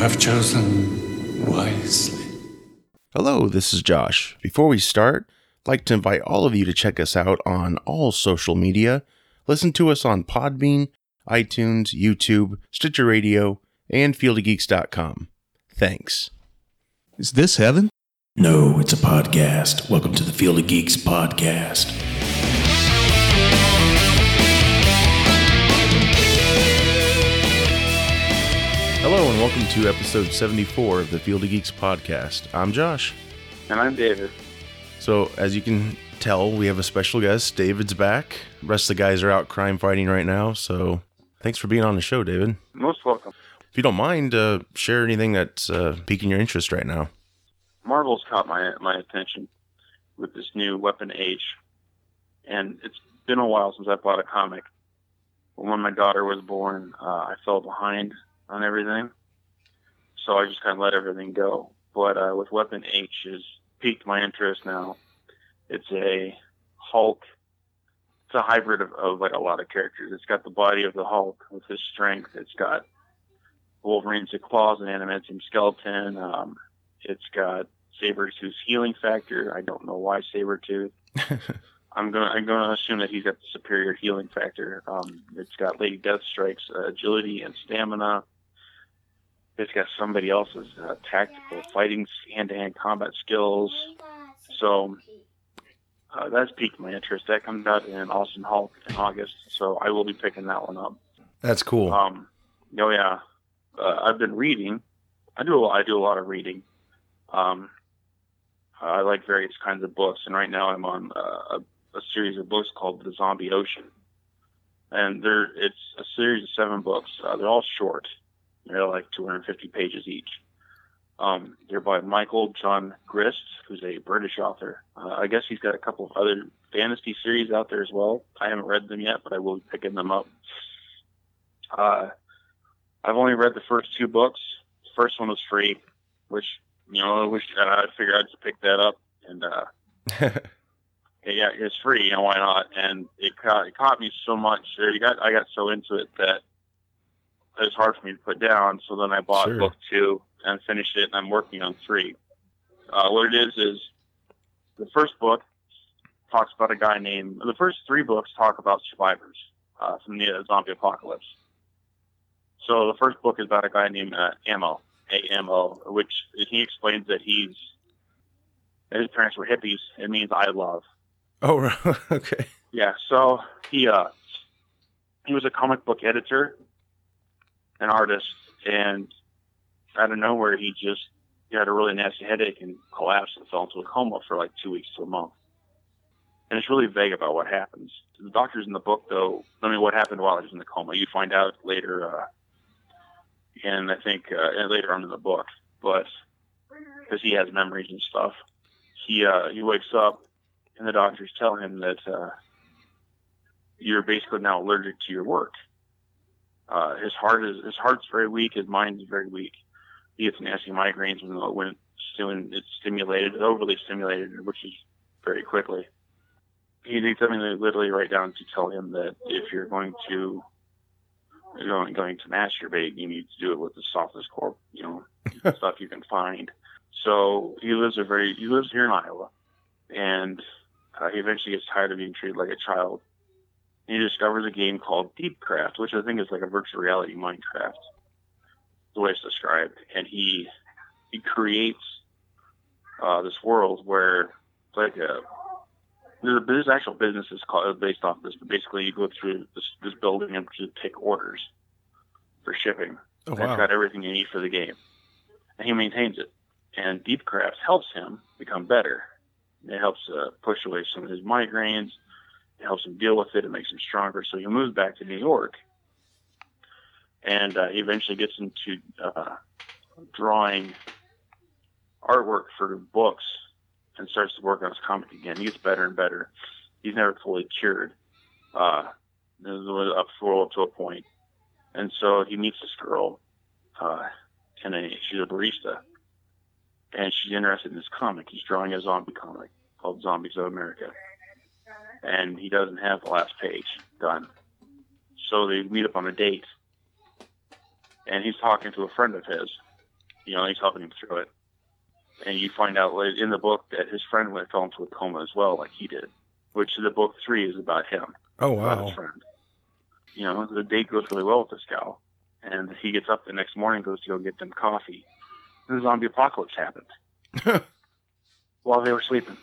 have chosen wisely. Hello, this is Josh. Before we start, I'd like to invite all of you to check us out on all social media. Listen to us on Podbean, iTunes, YouTube, Stitcher Radio, and fieldofgeeks.com. Thanks. Is this heaven? No, it's a podcast. Welcome to the Field of Geeks podcast. Hello, and welcome to episode 74 of the Field of Geeks podcast. I'm Josh. And I'm David. So, as you can tell, we have a special guest. David's back. The rest of the guys are out crime fighting right now. So, thanks for being on the show, David. Most welcome. If you don't mind, uh, share anything that's uh, piquing your interest right now. Marvel's caught my my attention with this new Weapon H, and it's been a while since I bought a comic. When my daughter was born, uh, I fell behind on everything, so I just kind of let everything go. But uh, with Weapon H, has piqued my interest now. It's a Hulk. It's a hybrid of, of like a lot of characters. It's got the body of the Hulk with his strength. It's got Wolverine's claws and adamantium skeleton. Um, it's got Sabretooth's healing factor. I don't know why Sabretooth. I'm gonna I'm gonna assume that he's got the superior healing factor. Um, it's got Lady Deathstrike's uh, agility and stamina. It's got somebody else's uh, tactical fighting hand-to-hand combat skills. So uh, that's piqued my interest. That comes out in Austin Hulk in August, so I will be picking that one up. That's cool. Um, oh yeah, uh, I've been reading. I do a lot, do a lot of reading. Um, I like various kinds of books, and right now I'm on uh, a, a series of books called The Zombie Ocean, and they're it's a series of seven books. Uh, they're all short. They're like 250 pages each. Um, they're by Michael John Grist, who's a British author. Uh, I guess he's got a couple of other fantasy series out there as well. I haven't read them yet, but I will be picking them up. Uh, I've only read the first two books. The first one was free, which you know I wish uh, I figured I'd just pick that up and uh, yeah, it's free. You know why not? And it caught it caught me so much. You got I got so into it that it was hard for me to put down. So then I bought Sure. book two and finished it, and I'm working on three. Uh, what it is is the first book talks about a guy named. The first three books talk about survivors uh, from the uh, zombie apocalypse. So the first book is about a guy named uh, Amo, A M O, which he explains that he's his parents were hippies. It means I love. oh, okay. Yeah, so he uh he was a comic book editor, an artist, and out of nowhere he just he had a really nasty headache and collapsed and fell into a coma for like two weeks to a month. And it's really vague about what happens. The doctors in the book, though, I mean, what happened while he was in the coma, you find out later, uh, and I think uh, and later on in the book, but because he has memories and stuff, he uh, he wakes up and the doctors tell him that uh, you're basically now allergic to your work. Uh, his heart is his heart's very weak. His mind is very weak. He gets nasty migraines when, when it's, when it's stimulated, overly stimulated, which is very quickly. He needs something to literally write down to tell him that if you're going to you're going, going to masturbate, you need to do it with the softest core, you know, stuff you can find. So he lives a very he lives here in Iowa, and uh, he eventually gets tired of being treated like a child. He discovers a game called Deepcraft, which I think is like a virtual reality Minecraft, the way it's described. And he he creates uh, this world where it's like a there's, a, there's actual businesses called based off this, but basically you go through this, this building and just take orders for shipping. Oh, And wow. It's got everything you need for the game, and he maintains it. And Deepcraft helps him become better. It helps uh, push away some of his migraines. It helps him deal with it. It makes him stronger. So he moves back to New York, and uh, he eventually gets into uh, drawing artwork for books and starts to work on his comic again. He gets better and better. He's never fully cured. Uh, was up for up to a point, and so he meets this girl, uh, and then she's a barista, and she's interested in this comic. He's drawing a zombie comic called Zombies of America, and he doesn't have the last page done. So they meet up on a date, and he's talking to a friend of his, you know, he's helping him through it. And you find out in the book that his friend went fell into a coma as well, like he did. Which the book three is about him, Oh about his friend. You know, the date goes really well with this gal, and he gets up the next morning, goes to go get them coffee. And the zombie apocalypse happened while they were sleeping.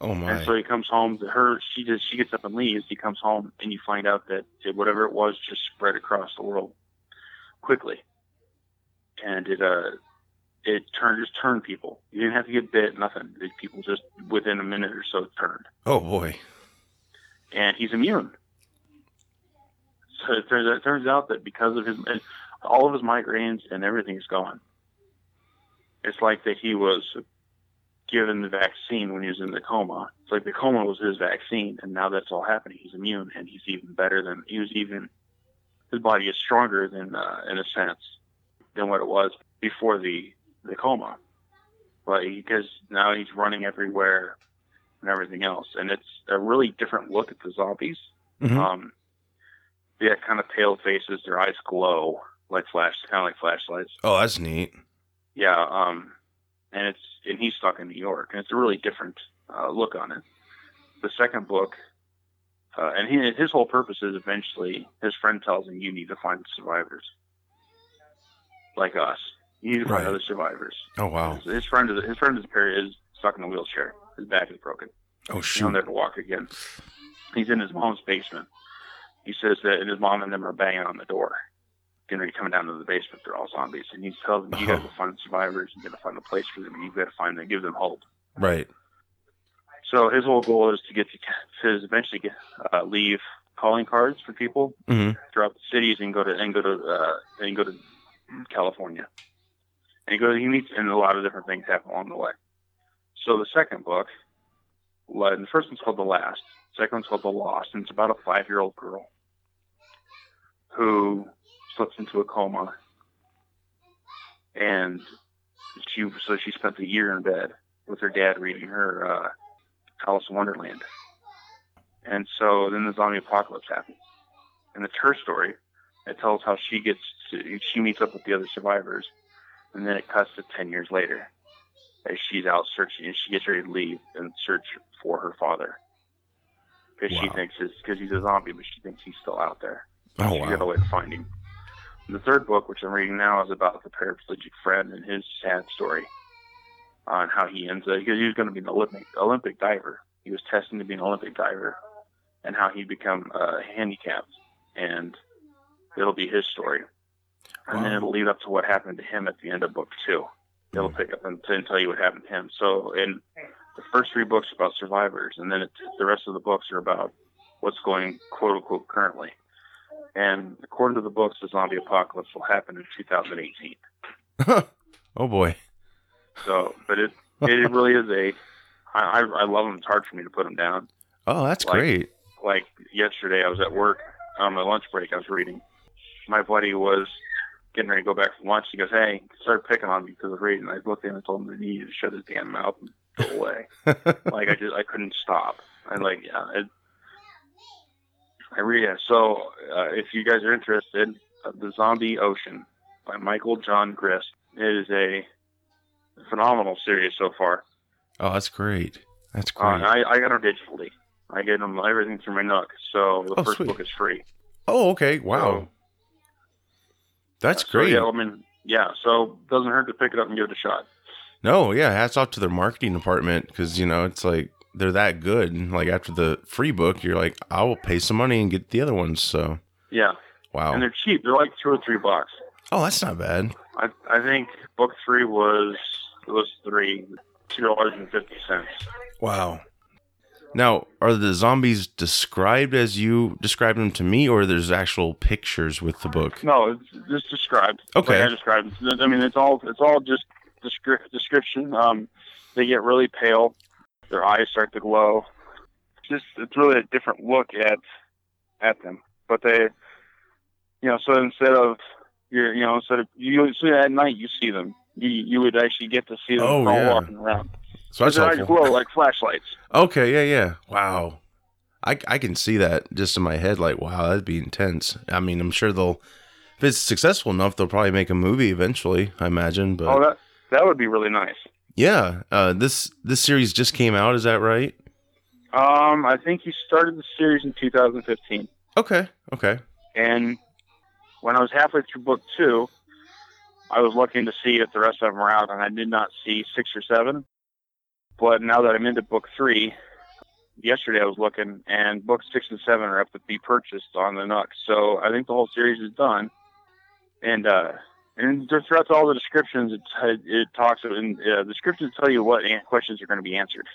Oh my. And so he comes home to her. She just she gets up and leaves. He comes home, and you find out that it, whatever it was just spread across the world quickly, and it uh it turned just turned people. You didn't have to get bit, nothing. People just within a minute or so turned, oh boy. and he's immune. So it turns it turns out that because of his all of his migraines and everything's gone. It's like that he was given the vaccine when he was in the coma. It's like the coma was his vaccine, and now that's all happening. He's immune, and he's even better than he was. Even his body is stronger than, uh, in a sense, than what it was before the the coma. But because now he's running everywhere and everything else, and it's a really different look at the zombies. Mhm. Um, they got kind of pale faces. Their eyes glow like flash, kind of like flashlights. Oh, that's neat. Yeah, um, and it's and he's stuck in New York, and it's a really different uh, look on it. The second book, uh, and he, his whole purpose is eventually his friend tells him you need to find survivors, like us. You need to find Right. other survivors. Oh wow. So his friend is his friend is is stuck in a wheelchair. His back is broken. Oh shoot. never walk again. He's in his mom's basement. He says that and his mom and them are banging on the door. Getting be coming down to the basement. They're all zombies. And you tell them, you got to find survivors. You got to find a place for them. and You got to find them, give them hope. Right. So his whole goal is to get to, to eventually get, uh, leave calling cards for people hmm throughout the cities and go to and go to uh, and go to California. And he goes, he meets, and a lot of different things happen along the way. So the second book, the first one's called The Last. The second one's called The Lost, and it's about a five-year-old girl who slips into a coma, and she so she spent a year in bed with her dad reading her uh, Alice in Wonderland. And so then the zombie apocalypse happens. And it's her story. It tells how she gets to, she meets up with the other survivors. And then it cuts to 10 years later as she's out searching and she gets ready to leave and search for her father. Because she thinks it's because he's a zombie, but she thinks he's still out there. Oh She got a wow. way to find him. The third book, which I'm reading now, is about the paraplegic friend and his sad story on how he ends up because he was going to be an Olympic Olympic diver. He was testing to be an Olympic diver, and how he become uh, handicapped, and it'll be his story. And then it'll lead up to what happened to him at the end of book two. It'll pick up and, and tell you what happened to him. So, in the first three books are about survivors, and then it, the rest of the books are about what's going quote unquote currently. And according to the books, the zombie apocalypse will happen in 2018. oh boy. So, but it it really is a. I, I I love them. It's hard for me to put them down. Oh, that's Like- great. Like yesterday, I was at work on my lunch break. I was reading. My buddy was getting ready to go back from lunch. He goes, "Hey," he started picking on me because of reading. I looked at him and told him that he needed to shut his damn mouth and go away. like I just I couldn't stop. I like yeah. It, I read yeah. So uh, if you guys are interested, uh, the Zombie Ocean by Michael John Grist. It is a phenomenal series so far. oh, that's great. That's Uh, great. I, I got them digitally. I get them everything through my Nook. So the Oh, first sweet. book is free. oh, okay. Wow. That's So, great. yeah, I mean, yeah. So doesn't hurt to pick it up and give it a shot. No, yeah, hats off to their marketing department because you know it's like they're that good. And, Like after the free book, you're like, I will pay some money and get the other ones. So Yeah, wow. and they're cheap. They're like two or three bucks. Oh, that's not bad. I I think book three was it was three two dollars and fifty cents. Wow. Now, are the zombies described as you described them to me, or there's actual pictures with the book? No, it's just described. Okay. Like I described. I mean, it's all it's all just descri- description. Um, they get really pale. Their eyes start to glow. It's just it's really a different look at at them. But they, you know, so instead of you're, you know, instead of you so at night you see them. You you would actually get to see them Oh, all yeah. walking around. So that's Their eyes glow like flashlights. Okay, yeah, yeah. Wow. I, I can see that just in my head. Like, wow, that'd be intense. I mean, I'm sure they'll if it's successful enough, they'll probably make a movie eventually. I imagine. But Oh, that that would be really nice. Yeah, uh, this this series just came out. Is that right? Um, I think he started the series in 2015, Okay. Okay. and when I was halfway through book two, I was looking to see if the rest of them were out, and I did not see six or seven. But now that I'm into book three, yesterday I was looking, and books six and seven are up to be purchased on the Nook. So I think the whole series is done, and uh, and just throughout all the descriptions, it it talks and uh, the descriptions tell you what questions are going to be answered.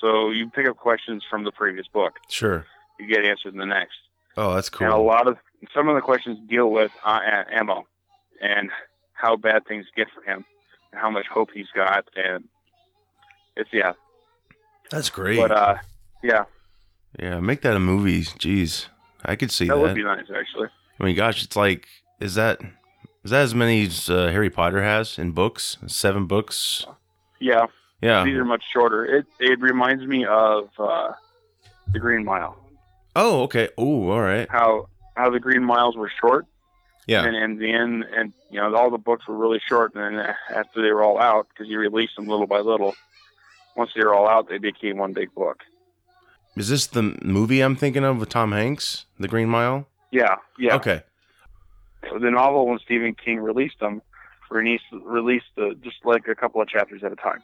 So you pick up questions from the previous book, Sure. you get answered in the next. Oh, that's And a lot of some of the questions deal with uh, Amo and how bad things get for him, and how much hope he's got, and it's yeah. That's great. But uh, yeah, yeah, make that a movie. Jeez, I could see that that. would be nice actually. I mean, gosh, it's like, is that is that as many as uh, Harry Potter has in books? Seven books. Yeah, Yeah. these are much shorter. It it reminds me of uh, the Green Mile. Oh, okay. Oh, all right. How how the Green Miles were short, Yeah. and in the end, and you know all the books were really short. And then after they were all out, because you released them little by little, once they were all out, they became one big book. Is this the movie I'm thinking of with Tom Hanks, The Green Mile? Yeah, yeah. Okay. The novel when Stephen King released them released released the, just like a couple of chapters at a time.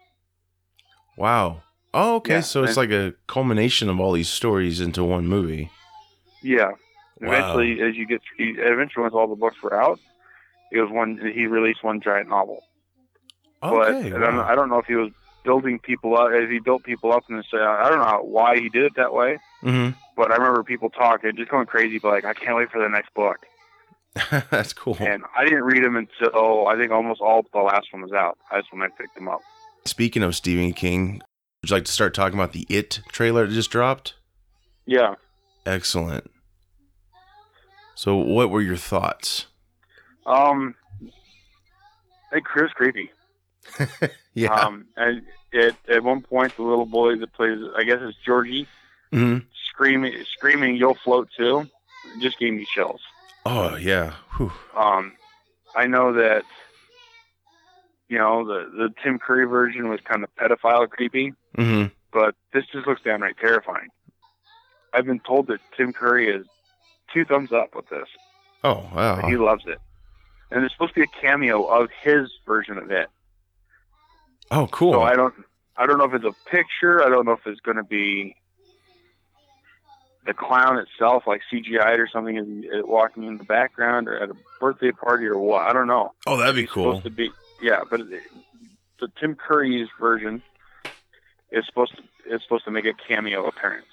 Wow. Oh, okay. Yeah, so it's like a culmination of all these stories into one movie. Yeah. Wow. Eventually, as you get through, eventually once all the books were out, it was one. He released one giant novel. Okay. but I don't. I don't know if he was building people up as he built people up and say I don't know how, why he did it that way. Mhm. But I remember people talking, just going crazy, but like I can't wait for the next book. That's cool. And I didn't read them until I think almost all the last one was out. That's when I picked them up. Speaking of Stephen King, would you like to start talking about the It trailer that just dropped? Yeah. Excellent. So, what were your thoughts? Um. I think Chris creepy. Yeah. Um, and it, at one point, the little boy that plays, I guess it's Georgie, hmm screaming, screaming, "You'll float too!" It just gave me chills. Oh, yeah. Whew. Um, I know that, you know, the the Tim Curry version was kind of pedophile creepy, hmm but this just looks downright terrifying. I've been told that Tim Curry is two thumbs up with this. Oh, wow. He loves it, and it's supposed to be a cameo of his version of it. Oh, cool. So I don't, I don't know if it's a picture. I don't know if it's going to be the clown itself, like CGI or something, is uh, walking in the background or at a birthday party or what. I don't know. oh, that'd be It's cool. Supposed to be, yeah, but it, the Tim Curry's version is supposed to is supposed to make a cameo appearance.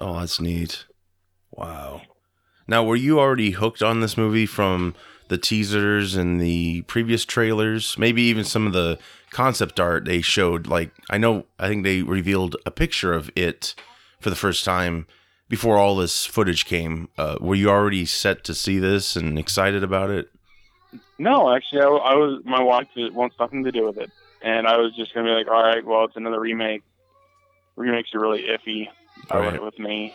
Oh, that's neat. Wow. Now, were you already hooked on this movie from the teasers and the previous trailers? Maybe even some of the concept art they showed. Like, I know, I think they revealed a picture of it for the first time before all this footage came. Uh, were you already set to see this and excited about it? No, actually, I, I was my wife wants nothing to do with it, and I was just gonna be like, all right, well, it's another remake. Remakes are really iffy Right. with me.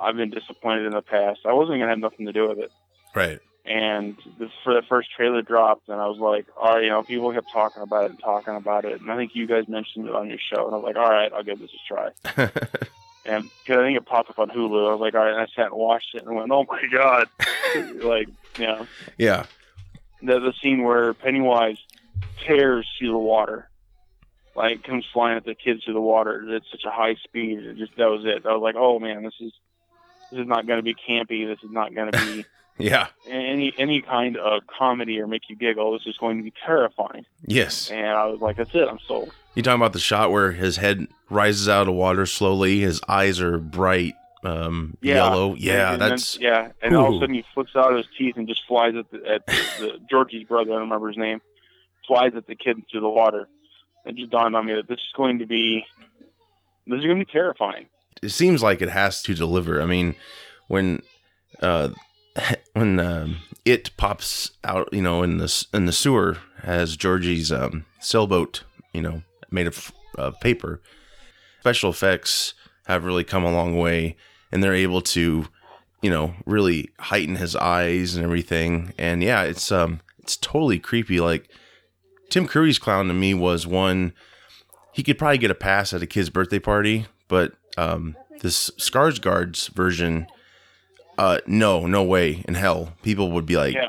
I've been disappointed in the past. I wasn't gonna have nothing to do with it. Right. And this for the first trailer dropped, and I was like, all right, you know, people kept talking about it and talking about it, and I think you guys mentioned it on your show, and I was like, all right, I'll give this a try. And because I think it popped up on Hulu, I was like, all right, and I sat and watched it and went, oh my god, like, you know, yeah. the the scene where Pennywise tears through the water, like comes flying at the kids through the water at such a high speed. It just that was it. I was like, oh man, this is this is not going to be campy. This is not going to be Yeah. any any kind of comedy or make you giggle. This is going to be terrifying. Yes. And I was like, that's it. I'm sold. You talking about the shot where his head rises out of water slowly, his eyes are bright um, Yeah. yellow. Yeah, And then- that's yeah. And all of a sudden he flips out his teeth and just flies at the, at the, the Georgie's brother. I don't remember his name. Flies at the kid into the water. It just dawned on me that this is going to be this is going to be terrifying. it seems like it has to deliver. I mean, when uh, when um, it pops out, you know, in the in the sewer as Georgie's um, sailboat, you know, made of uh, paper. Special effects have really come a long way, and they're able to you know, really heighten his eyes and everything. And yeah, it's um it's totally creepy. Like Tim Curry's clown to me was one he could probably get a pass at a kid's birthday party, but um this Skarsgård's version uh no, no way in hell. People would be like Yeah.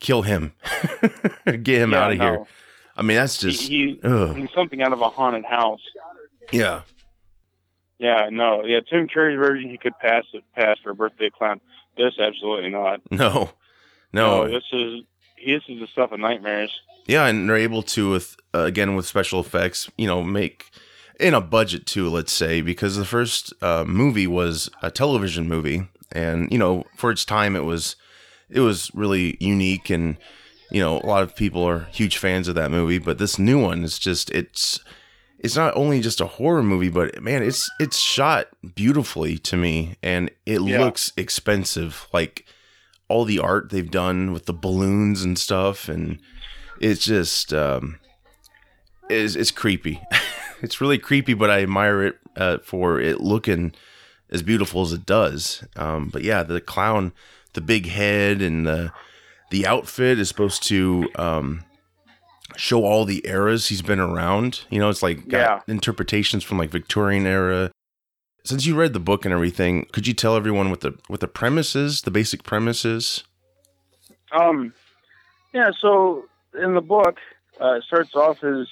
kill him. Get him Yeah, out of here. I mean, that's just he, he's something out of a haunted house. yeah. Yeah, no, yeah. Tim Curry's version, he could pass it, pass for a birthday clown. This, absolutely not. No. No. this is this is the stuff of nightmares. Yeah, and they're able to with uh, again with special effects, you know, make in a budget too. Let's say because the first uh, movie was a television movie, and you know, for its time, it was it was really unique, and you know, a lot of people are huge fans of that movie. But this new one is just it's it's not only just a horror movie, but man, it's it's shot beautifully to me, and it Yeah. looks expensive, like all the art they've done with the balloons and stuff and it's just um it's, it's creepy it's really creepy but i admire it uh, for it looking as beautiful as it does um but yeah the clown the big head and the the outfit is supposed to um show all the eras he's been around you know it's like got interpretations from like victorian era since you read the book and everything could you tell everyone what the what the premises, the basic premises? Um, yeah. So in the book, uh, it starts off as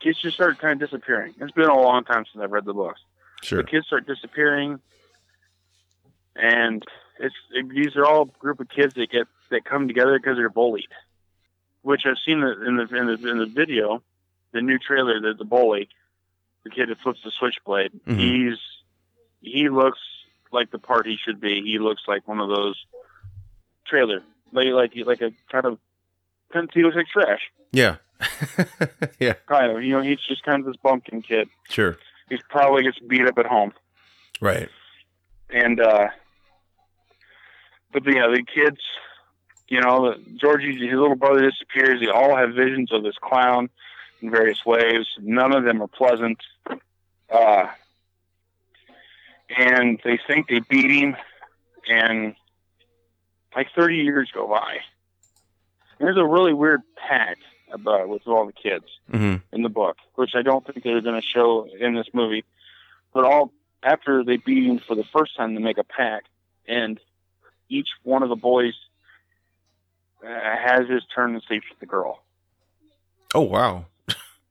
kids just start kind of disappearing. It's been a long time since I've read the books. sure The kids start disappearing, and it's it, these are all a group of kids that get that come together because they're bullied. Which I've seen in the in the in the video, the new trailer, the the bully, the kid that flips the switchblade. Mhm. He's he looks like the part he should be. He looks like one of those trailer, like like like a kind of kind of he looks like trash. yeah yeah Kind of, you know, he's just kind of this bumpkin kid. sure He's probably gets beat up at home. right and uh but yeah the kids you know georgie his little brother disappears. They all have visions of this clown in various ways. None of them are pleasant. Uh and they think they beat him. And like 30 years go by. And there's a really weird pact about with all the kids hmm in the book, which I don't think they're going to show in this movie. But all after they beat him for the first time, they make a pact, and each one of the boys Uh, has his turn and sleeps with the girl. oh wow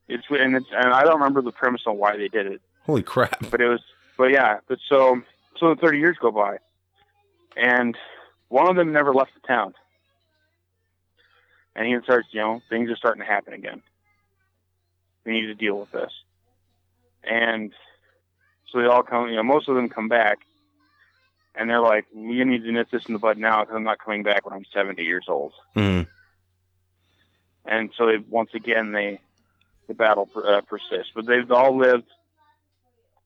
It's and it's and I don't remember the premise on why they did it, holy crap but it was but yeah. But so so the thirty years go by, and one of them never left the town, and he starts you know things are starting to happen again. We need to deal with this, and so they all come. You know, most of them come back, and they're like, "We need to nip this in the bud now because I'm not coming back when I'm 70 years old." Mhm. and so they once again they the battle uh, persists. But they've all lived,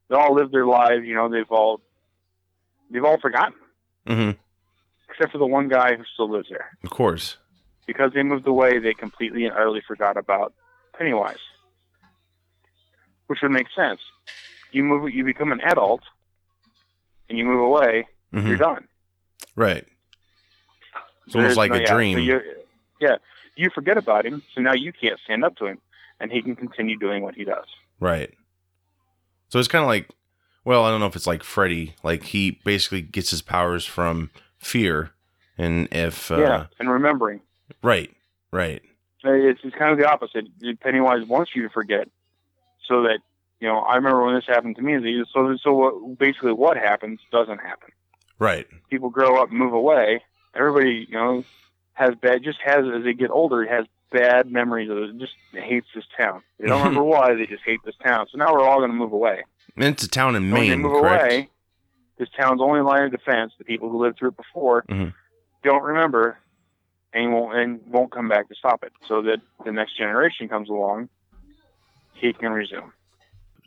they all lived their lives. You know, they've all they've all forgotten, hmm except for the one guy who still lives there. of course Because they moved away, they completely and utterly forgot about Pennywise, which would make sense. You move, you become an adult, and you move away. Mhm. You're done. right it's almost There's like no- a yeah, so dream you're- yeah, you forget about him, so now you can't stand up to him, and he can continue doing what he does. right so it's kind of like well i don't know if it's like freddy like he basically gets his powers from fear and if uh, yeah, and remembering. right right Uh, It's, it's kind of the opposite. Pennywise wants you to forget, so that you know. I remember when this happened to me. So, so what, basically, what happens doesn't happen. Right People grow up, and move away. Everybody, you know, has bad. Just has as they get older, has bad memories of it. Just hates this town. They don't remember why. They just hate this town. So now we're all going to move away. and it's a town in And when they maine move correct away, this town's only line of defense. The people who lived through it before Mhm. don't remember and won't and won't come back to stop it. So that the next generation comes along, he can resume.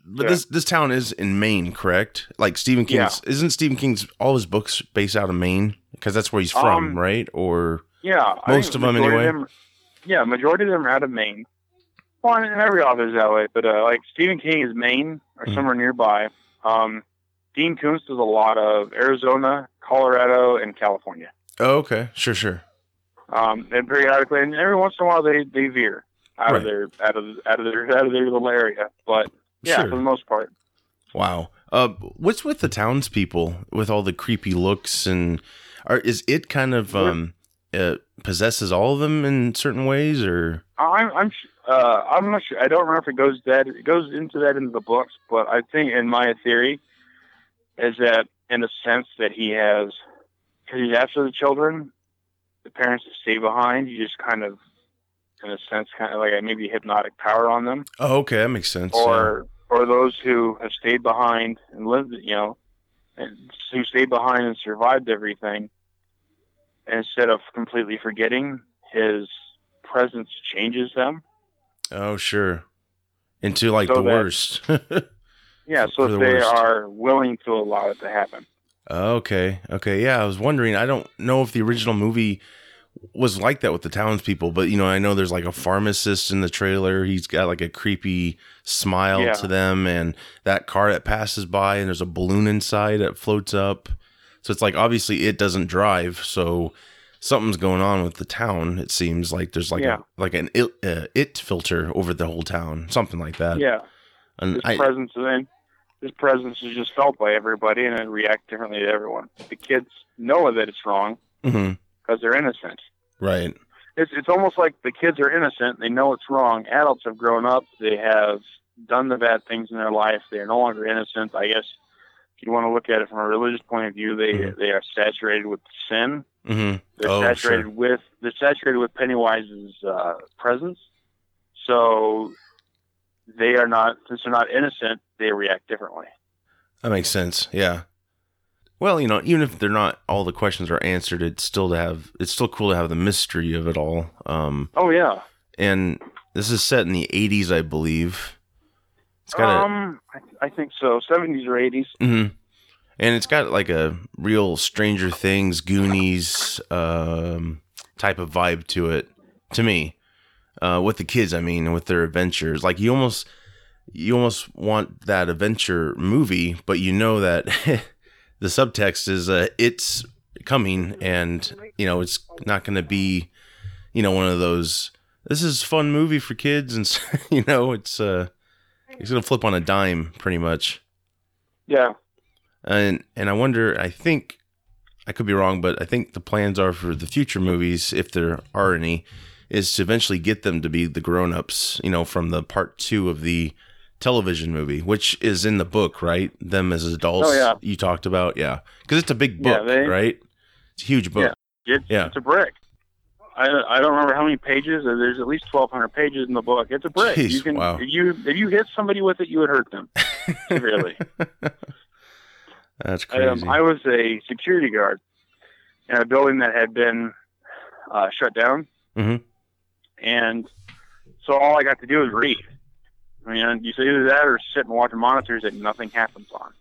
But yeah. this this town is in maine correct like stephen king's isn't stephen king's all his books based out of maine because that's where he's from Um, right or Yeah, Most of them anyway? yeah, majority of them are out of Maine. Well, and every author is that way, but uh, like Stephen King is Maine or Mhm. somewhere nearby. Um, Dean Koontz does a lot of Arizona, Colorado, and California. Oh, okay. Sure, sure. Um, and periodically, and every once in a while, they, they veer out of their out of out of their out of their little area. But yeah, Sure. for the most part, Wow. Uh, what's with the townspeople with all the creepy looks and are is it kind of um uh, possesses all of them in certain ways or I'm I'm uh, I'm not sure. I don't remember if it goes that it goes into that in the books, but I think in my theory is that in a sense that he has because he's after the children, the parents that stay behind. You just kind of, in a sense, kind of like maybe hypnotic power on them, oh okay that makes sense or or those who have stayed behind and lived, you know, and who stayed behind and survived everything. Instead of completely forgetting, his presence changes them. oh sure into like So the that- worst Yeah, so the if they worst. are willing to allow it to happen. okay okay yeah I was wondering I don't know if the original movie was like that with the townspeople but you know I know there's like a pharmacist in the trailer he's got like a creepy smile Yeah. to them and that car that passes by and there's a balloon inside that floats up so it's like obviously it doesn't drive so something's going on with the town it seems like there's like Yeah. a, like an it, uh, it filter over the whole town something like that yeah, and his I, presence then his presence is just felt by everybody and it reacts differently to everyone. The kids know that it's wrong Mhm. because they're innocent. Right It's it's almost like the kids are innocent. They know it's wrong. Adults have grown up. They have done the bad things in their life. They are no longer innocent. I guess if you want to look at it from a religious point of view, they Mhm. they are saturated with sin. hmm They're oh saturated sure with they're saturated with Pennywise's uh, presence. So they are not since they're not innocent, they react differently. That makes sense. Yeah. Well, you know, even if they're not all the questions are answered, it's still to have it's still cool to have the mystery of it all. Um Oh yeah. and this is set in the 80s, I believe. It's got Um, I, I think so. Seventies or eighties. a mhm. and it's got like a real Stranger Things, Goonies um type of vibe to it to me. Uh with the kids, I mean, with their adventures. Like you almost you almost want that adventure movie, but you know that the subtext is uh, it's coming, and you know it's not going to be, you know, one of those. This is a fun movie for kids, and you know it's uh, it's going to flip on a dime pretty much. Yeah. And and I wonder. I think I could be wrong, but I think the plans are for the future movies, if there are any, is to eventually get them to be the grown ups. You know, from the part two of the television movie, which is in the book, right? Them as adults. Oh, yeah. You talked about, yeah, because it's a big Yeah, book, they- right? It's a huge book. It's, Yeah. it's a brick. I, I don't remember how many pages. uh, There's at least 1,200 pages in the book. It's a brick. Jeez, you can, wow. if you if you hit somebody with it, you would hurt them severely. That's crazy. um, I was a security guard in a building that had been uh, shut down, Mhm. and so all I got to do was read. I mean, you say either that or sit and watch monitors that nothing happens on.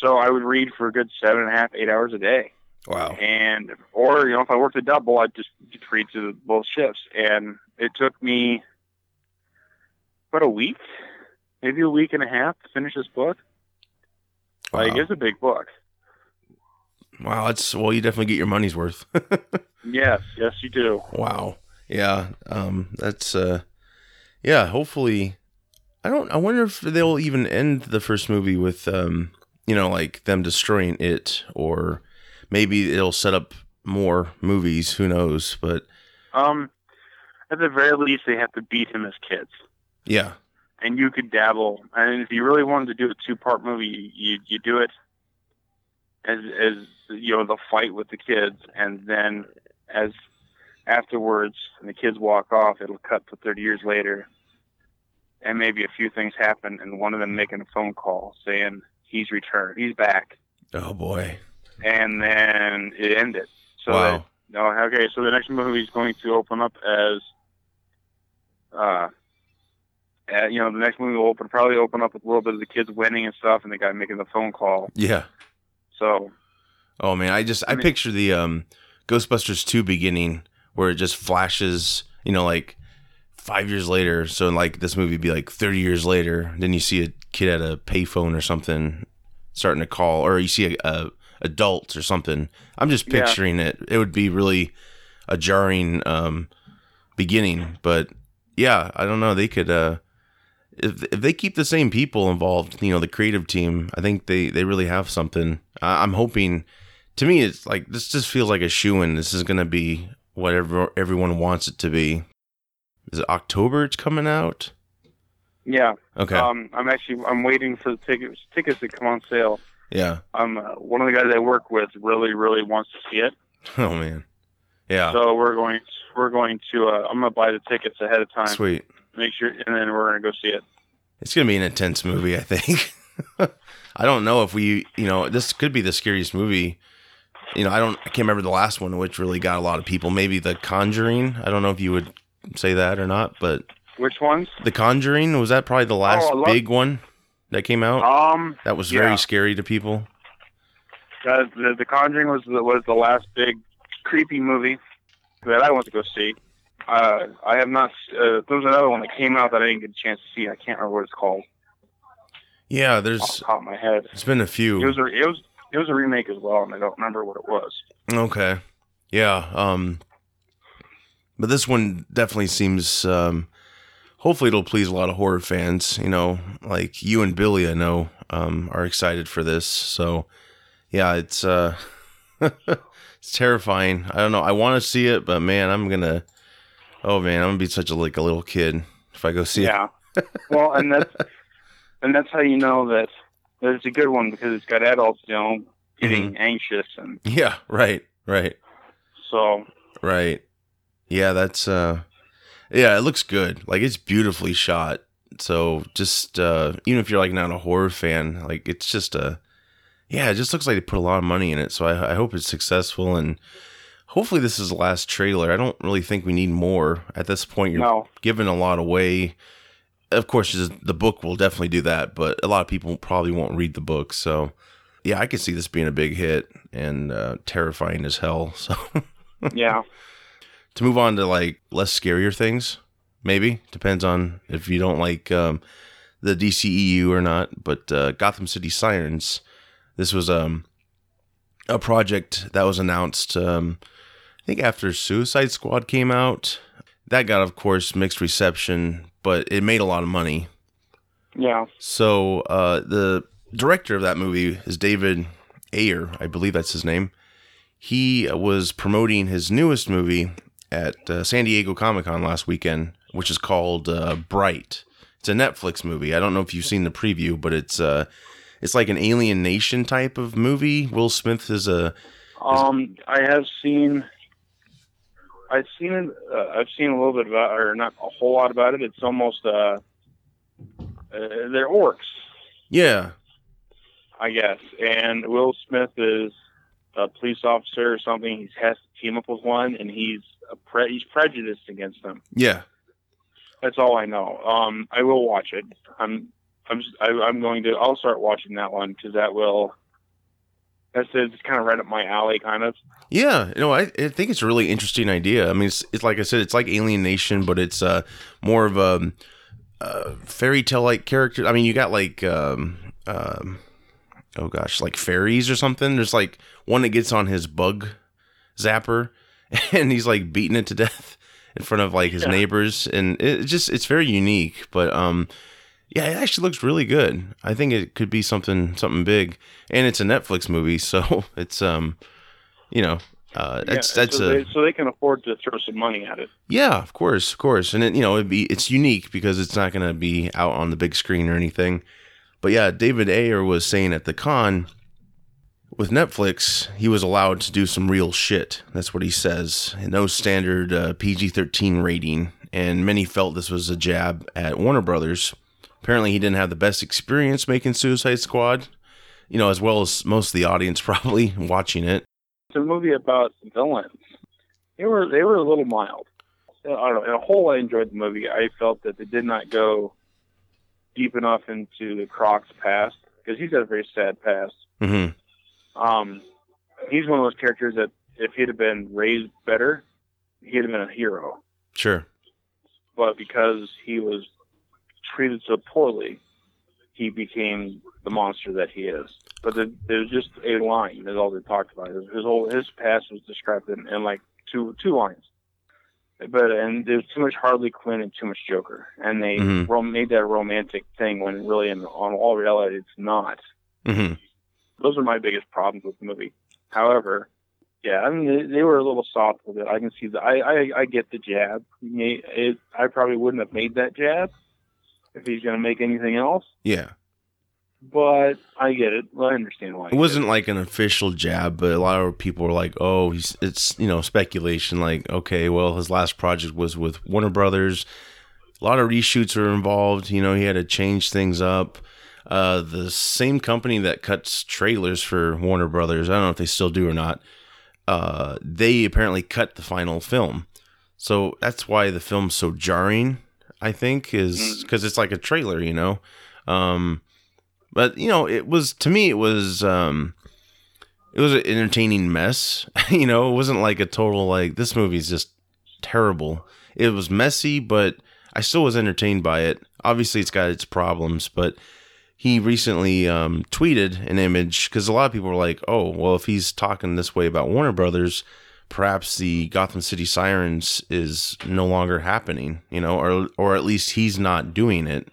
So I would read for a good seven and a half, eight hours a day. wow. and or you know if I worked a double, I'd just just read to both shifts, and it took me about a week, maybe a week and a half to finish this book. Like Wow. it's a big book. Wow. That's well. You definitely get your money's worth. Yes, yes, you do. Wow. Yeah. Um that's uh yeah, hopefully I don't I wonder if they'll even end the first movie with um you know like them destroying it or maybe it'll set up more movies, who knows, but Um, at the very least, they have to beat him as kids, yeah. and you could dabble. And if you really wanted to do a two-part movie, you you do it as as you know the fight with the kids, and then as afterwards, and the kids walk off, it'll cut to 30 years later, and maybe a few things happen, and one of them making a phone call saying he's returned, he's back, Oh boy. and then it ended. So wow. no, okay. So the next movie is going to open up as, uh, uh, you know, the next movie will open probably open up with a little bit of the kids winning and stuff, and the guy making the phone call. Yeah. So Oh man, I just I, I mean- picture the um Ghostbusters 2 beginning where it just flashes, you know, like 5 years later. So like this movie be like 30 years later, then you see a kid at a payphone or something starting to call, or you see a, a adults or something. I'm just Yeah. picturing it. It would be really a jarring um, beginning, but yeah, I don't know. They could uh, if if they keep the same people involved, you know, the creative team. I think they they really have something. I, I'm hoping. To me, it's like this just feels like a shoe in. This is going to be whatever everyone wants it to be. Is it October? It's coming out. Yeah. Okay. Um, I'm actually I'm waiting for the tickets tickets to come on sale. yeah. Um, uh, one of the guys I work with really really wants to see it, Oh man. Yeah. so we're going we're going to uh, I'm gonna buy the tickets ahead of time, Sweet. make sure, and then we're gonna go see it. It's gonna be an intense movie, I think. I don't know if we, you know, this could be the scariest movie. You know, I don't, I can't remember the last one, which really got a lot of people. Maybe The Conjuring. I don't know if you would say that or not, but Which ones? The Conjuring was that probably the last love- big one that came out. Um, that was yeah. very scary to people. uh, the The Conjuring was the, was the last big creepy movie that I went to go see. Uh, I have not. Uh, there was another one that came out that I didn't get a chance to see. I can't remember what it's called Yeah, off there's, the top of my head. there's been a It few. was it was it was a remake as well, and I don't remember what it was. Okay. Yeah. Um, but this one definitely seems. Um, hopefully, it'll please a lot of horror fans. You know, like you and Billy, I know, um, are excited for this. So, yeah, it's uh, it's terrifying. I don't know. I want to see it, but man, I'm gonna. Oh man, I'm gonna be such a like a little kid if I go see it. Yeah. well, and that's and that's how you know that it's a good one because it's got adults, you know, getting anxious, and Yeah. Right. Right. so Right. Yeah, that's uh yeah, it looks good. Like it's beautifully shot. So just uh even if you're like not a horror fan, like it's just a yeah, it just looks like they put a lot of money in it. So I, I hope it's successful and hopefully this is the last trailer. I don't really think we need more at this point. You're no, giving a lot away. Of course, the book will definitely do that, but a lot of people probably won't read the book. So yeah, I could see this being a big hit and uh, terrifying as hell. So yeah, to move on to like less scarier things maybe depends on if you don't like um, the DCEU or not but uh, Gotham City Sirens this was um a project that was announced um, I think after Suicide Squad came out that got of course mixed reception but it made a lot of money yeah, so uh, the director of that movie is David Ayer, I believe that's his name. He was promoting his newest movie at uh, San Diego Comic Con last weekend, which is called uh, Bright. It's a Netflix movie. I don't know if you've seen the preview, but it's uh, it's like an Alien Nation type of movie. Will Smith is a Um, I have seen. I've seen it. Uh, I've seen a little bit about, or not a whole lot about it. It's almost uh, uh they're orcs, yeah, I guess. And Will Smith is a police officer or something. He has to team up with one, and he's a pre- he's prejudiced against them. yeah, That's all I know. Um, I will watch it. I'm I'm just, I, I'm going to. I'll start watching that one because that will. That's it's kind of right up my alley, kind of. Yeah, you know, I, I think it's a really interesting idea. I mean, it's, it's like I said, it's like Alien Nation, but it's uh, more of a, uh fairy tale like character. I mean, you got like, um, um, oh gosh, like fairies or something. There's like one that gets on his bug zapper, and he's like beating it to death in front of like his Yeah. neighbors, and it just it's very unique. But um, yeah, it actually looks really good. I think it could be something something big, and it's a Netflix movie, so it's um, you know, uh, that's Yeah, that's so, a they, so they can afford to throw some money at it. yeah, of course, of course, and it, you know, it'd be it's unique because it's not going to be out on the big screen or anything. But yeah, David Ayer was saying at the con with Netflix, he was allowed to do some real shit. That's what he says. No standard uh, PG thirteen rating, and many felt this was a jab at Warner Brothers. Apparently, he didn't have the best experience making Suicide Squad. You know, as well as most of the audience probably watching it. It's a movie about villains. They were they were a little mild. I don't know. In a whole, I enjoyed the movie. I felt that they did not go deep enough into the Croc's past because he's got a very sad past. hmm Um, he's one of those characters that if he'd have been raised better, he'd have been a hero. Sure. But because he was treated so poorly, he became the monster that he is. But the, there's just a line. That's all they talked about. His, his whole his past was described in, in like two two lines. But and there's too much Harley Quinn and too much Joker, and they Mhm. rom- made that romantic thing when really, in on all reality, it's not. hmm Those are my biggest problems with the movie. However, yeah, I mean they, they were a little soft with it. I can see that. I, I I get the jab. It, I probably wouldn't have made that jab if he's going to make anything else. Yeah. But I get it. I understand why. It wasn't like an official jab, but a lot of people were like, "Oh, he's it's you know speculation." Like, okay, well, his last project was with Warner Brothers. A lot of reshoots are involved. You know, he had to change things up. Uh, the same company that cuts trailers for Warner Brothers, I don't know if they still do or not. Uh, they apparently cut the final film, so that's why the film's so jarring. I think is because it's like a trailer, you know. Um, but you know, it was to me, it was um, it was an entertaining mess. you know, it wasn't like a total like this movie's just terrible. It was messy, but I still was entertained by it. Obviously, it's got its problems, but he recently um, tweeted an image because a lot of people were like, "Oh, well, if he's talking this way about Warner Brothers, perhaps the Gotham City Sirens is no longer happening." You know, or or at least he's not doing it.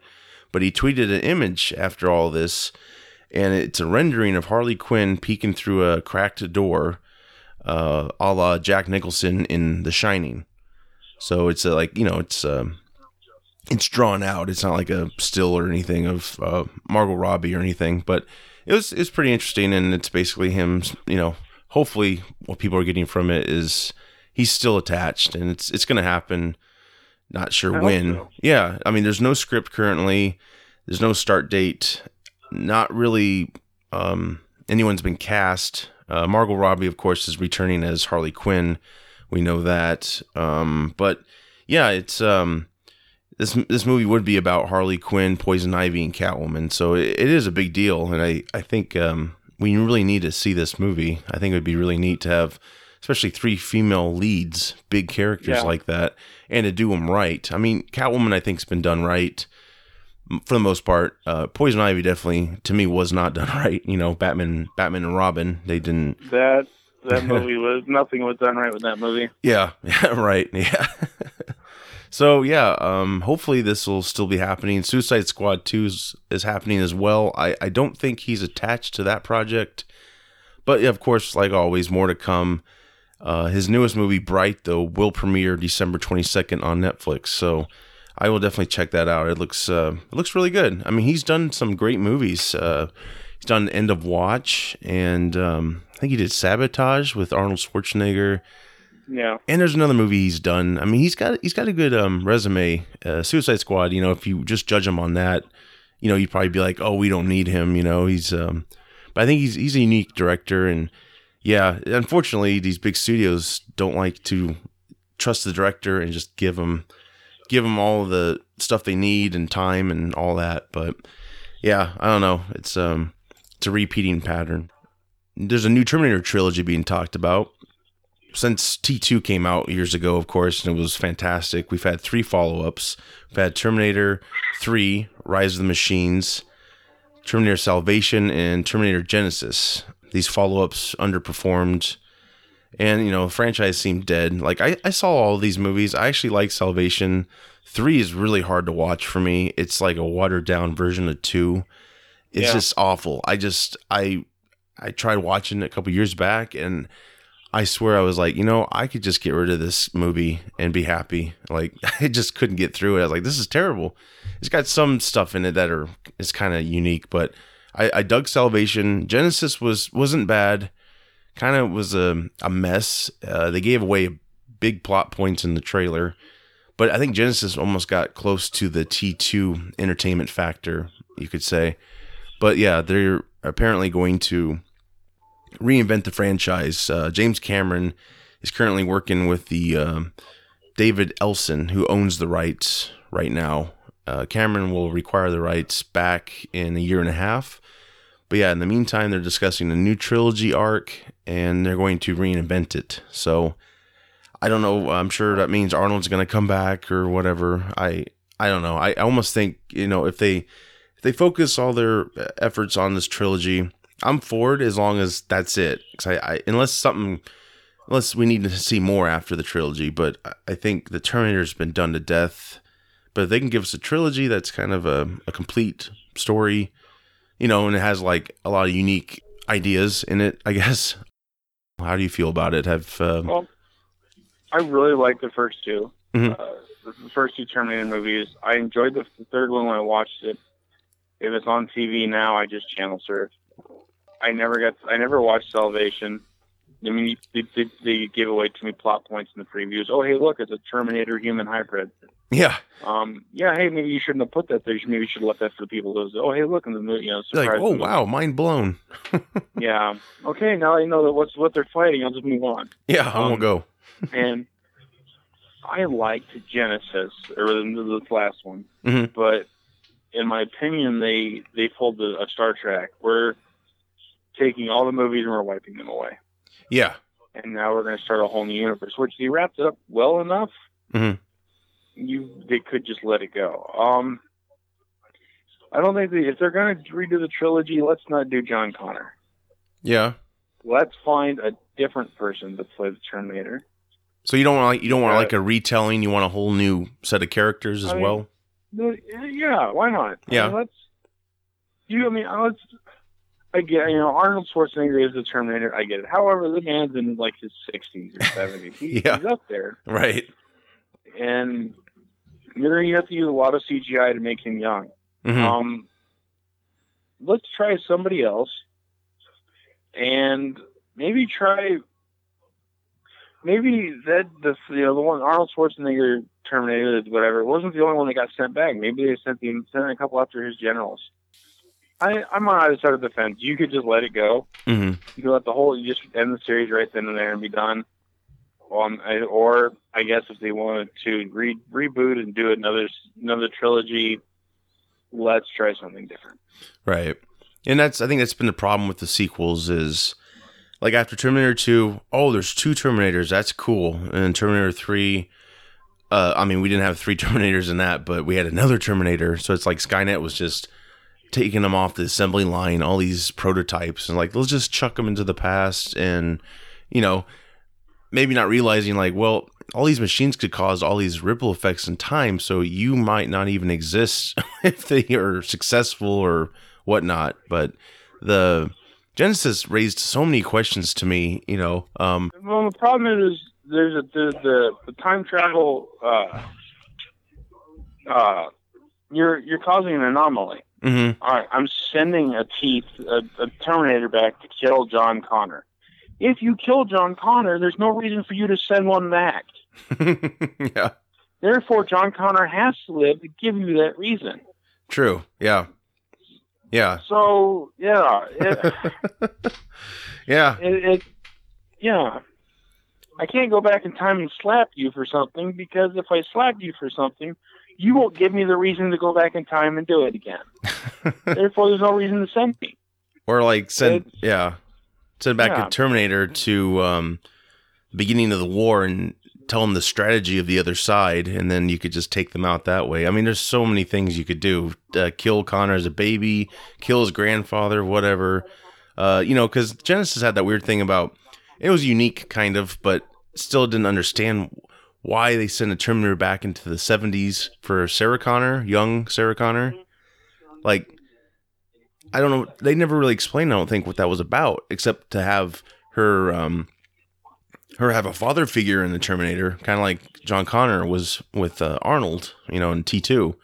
But he tweeted an image after all this, and it's a rendering of Harley Quinn peeking through a cracked door, uh, a la Jack Nicholson in The Shining. So it's a, like you know, it's um, it's drawn out. It's not like a still or anything of uh, Margot Robbie or anything, but it was it's pretty interesting, and it's basically him. You know, hopefully, what people are getting from it is he's still attached, and it's it's going to happen. Not sure when. so. Yeah, I mean, there's no script currently. There's no start date. Not really. Um, anyone's been cast. Uh, Margot Robbie, of course, is returning as Harley Quinn. We know that. Um, but yeah, it's um, this this movie would be about Harley Quinn, Poison Ivy, and Catwoman. So it, it is a big deal, and I I think um, we really need to see this movie. I think it would be really neat to have, especially three female leads, big characters Yeah. like that, and to do them right. I mean, Catwoman, I think's been done right for the most part. Uh, Poison Ivy definitely, to me, was not done right. You know, Batman, Batman and Robin, they didn't. that that movie was nothing was done right with that movie. Yeah, yeah, right, yeah. So yeah, um, hopefully this will still be happening. Suicide Squad Two is, is happening as well. I I don't think he's attached to that project, but of course, like always, more to come. Uh, his newest movie, Bright, though, will premiere December 22nd on Netflix. So I will definitely check that out. It looks uh, it looks really good. I mean, he's done some great movies. Uh, he's done End of Watch, and um, I think he did Sabotage with Arnold Schwarzenegger. Yeah, And there's another movie he's done. I mean, he's got he's got a good um, resume. Uh, Suicide Squad. You know, if you just judge him on that, you know, you'd probably be like, oh, we don't need him. You know, he's. Um, but I think he's he's a unique director, and yeah, unfortunately, these big studios don't like to trust the director and just give him give him all the stuff they need and time and all that. But yeah, I don't know. It's um it's a repeating pattern. There's a new Terminator trilogy being talked about since T2 came out years ago, of course, and it was fantastic. We've had three follow ups. We've had Terminator 3, Rise of the Machines, Terminator Salvation, and Terminator Genisys. These follow ups underperformed. And, you know, the franchise seemed dead. Like, I, I saw all these movies. I actually like Salvation. 3 is really hard to watch for me. It's like a watered down version of 2. It's Yeah. just awful. I just, I, I tried watching it a couple years back and I swear I was like, you know, I could just get rid of this movie and be happy. Like I just couldn't get through it. I was like, this is terrible. It's got some stuff in it that are is kind of unique, but I, I dug Salvation. Genisys was wasn't bad. Kind of was a a mess. Uh, they gave away big plot points in the trailer, but I think Genisys almost got close to the T two entertainment factor, you could say. But yeah, they're apparently going to reinvent the franchise. Uh, James Cameron is currently working with the um, David Ellison, who owns the rights right now. Uh, Cameron will require the rights back in a year and a half. But yeah, in the meantime, they're discussing a new trilogy arc and they're going to reinvent it. So I don't know. I'm sure that means Arnold's going to come back or whatever. I I don't know. I, I almost think you know if they if they focus all their efforts on this trilogy, I'm for it as long as that's it. 'Cause I, I unless something, unless we need to see more after the trilogy. But I- think the Terminator's been done to death. But if they can give us a trilogy that's kind of a, a complete story, you know, and it has like a lot of unique ideas in it, I guess. How do you feel about it? Have um, Well, I really like the first 2 Mhm. Uh, the first two Terminator movies. I enjoyed the, the third one when I watched it. If it's on TV now, I just channel surf. I never got. I never watched Salvation. I mean, they, they, they gave away too many plot points in the previews. Oh, hey, look, it's a Terminator human hybrid. yeah, Um, yeah, hey, maybe you shouldn't have put that there. You Maybe you should have left that for the people who go, oh, hey, look, in the movie, you know, like oh wow, mind blown. Yeah. Okay, now I know that what's what they're fighting. I'll just move on. Yeah, I won't Um, go. and I liked Genisys or the, the last one, Mhm. but in my opinion, they they pulled the, a Star Trek. We're taking all the movies and we're wiping them away, Yeah, and now we're going to start a whole new universe. Which they wrapped it up well enough. Mhm. You they could just let it go. Um, I don't think they, if they're going to redo the trilogy, let's not do John Connor. yeah. Let's find a different person to play the Terminator. So you don't want like you don't want Yeah. like a retelling. You want a whole new set of characters as I mean, well. Yeah, why not? I Yeah. mean, let's. You, I mean, let's. I get, you know, Arnold Schwarzenegger is the Terminator. I get it. However, the man's in like his sixties or seventies. He, Yeah. He's up there, Right. and you're going to have to use a lot of CGI to make him young. Mhm. Um, let's try somebody else, and maybe try. Maybe that the you know the one Arnold Schwarzenegger Terminator whatever wasn't the only one that got sent back. Maybe they sent the sent a couple after his generals. I I'm on either side of the fence. You could just let it go. Mhm. You could let the whole you just end the series right then and there and be done. Um, I, or I guess if they wanted to re- reboot and do another another trilogy, let's try something different. Right. And that's I think that's been the problem with the sequels is like after Terminator 2, oh, there's two Terminators. That's cool. And Terminator 3 uh I mean, we didn't have three Terminators in that, but we had another Terminator. So it's like Skynet was just taking them off the assembly line, all these prototypes and like let's just chuck them into the past and you know, maybe not realizing like, well, all these machines could cause all these ripple effects in time, so you might not even exist if they are successful or whatnot. But the Genisys raised so many questions to me, you know. Um, Well, the problem is there's a the the, the time travel. Uh, uh, you're you're causing an anomaly. Mhm, All right, I'm sending a teeth a, a Terminator back to kill John Connor. If you kill John Connor, there's no reason for you to send one back. yeah, Therefore, John Connor has to live to give you that reason. true. Yeah, yeah, So yeah, it, yeah, it, it yeah. I can't go back in time and slap you for something because if I slap you for something, you won't give me the reason to go back in time and do it again. Therefore, there's no reason to send me. or like send, It's- yeah, send back Yeah. a Terminator to um, beginning of the war and tell them the strategy of the other side, and then you could just take them out that way. I mean, there's so many things you could do. Uh, kill Connor as a baby, kill his grandfather, whatever. Uh, you know, because Genisys had that weird thing about it was unique, kind of, but still didn't understand why they sent a Terminator back into the 70s for Sarah Connor, young Sarah Connor. Like, I don't know. They never really explained, I don't think, what that was about, except to have her, um, her have a father figure in the Terminator, kind of like John Connor was with uh, Arnold, you know, in T2.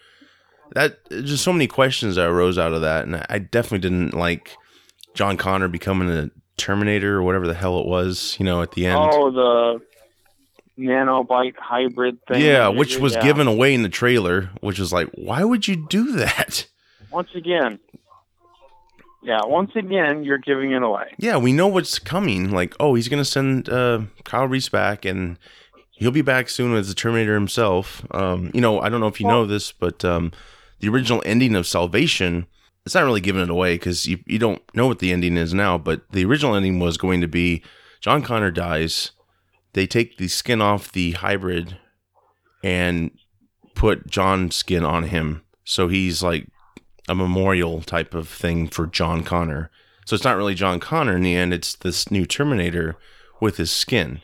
That just so many questions that arose out of that, and I definitely didn't like John Connor becoming a Terminator or whatever the hell it was, you know, at the end. Oh, the nanobite hybrid thing. yeah, which was Yeah. given away in the trailer, which was like, why would you do that? once again. Yeah, once again, you're giving it away. Yeah, we know what's coming. Like, oh, he's gonna send uh, Kyle Reese back, and he'll be back soon as the Terminator himself. Um, you know, I don't know if you know this, but um, the original ending of Salvation, it's not really giving it away because you you don't know what the ending is now. But the original ending was going to be John Connor dies. They take the skin off the hybrid and put John's skin on him, so he's like a memorial type of thing for John Connor. So it's not really John Connor in the end. It's this new Terminator with his skin.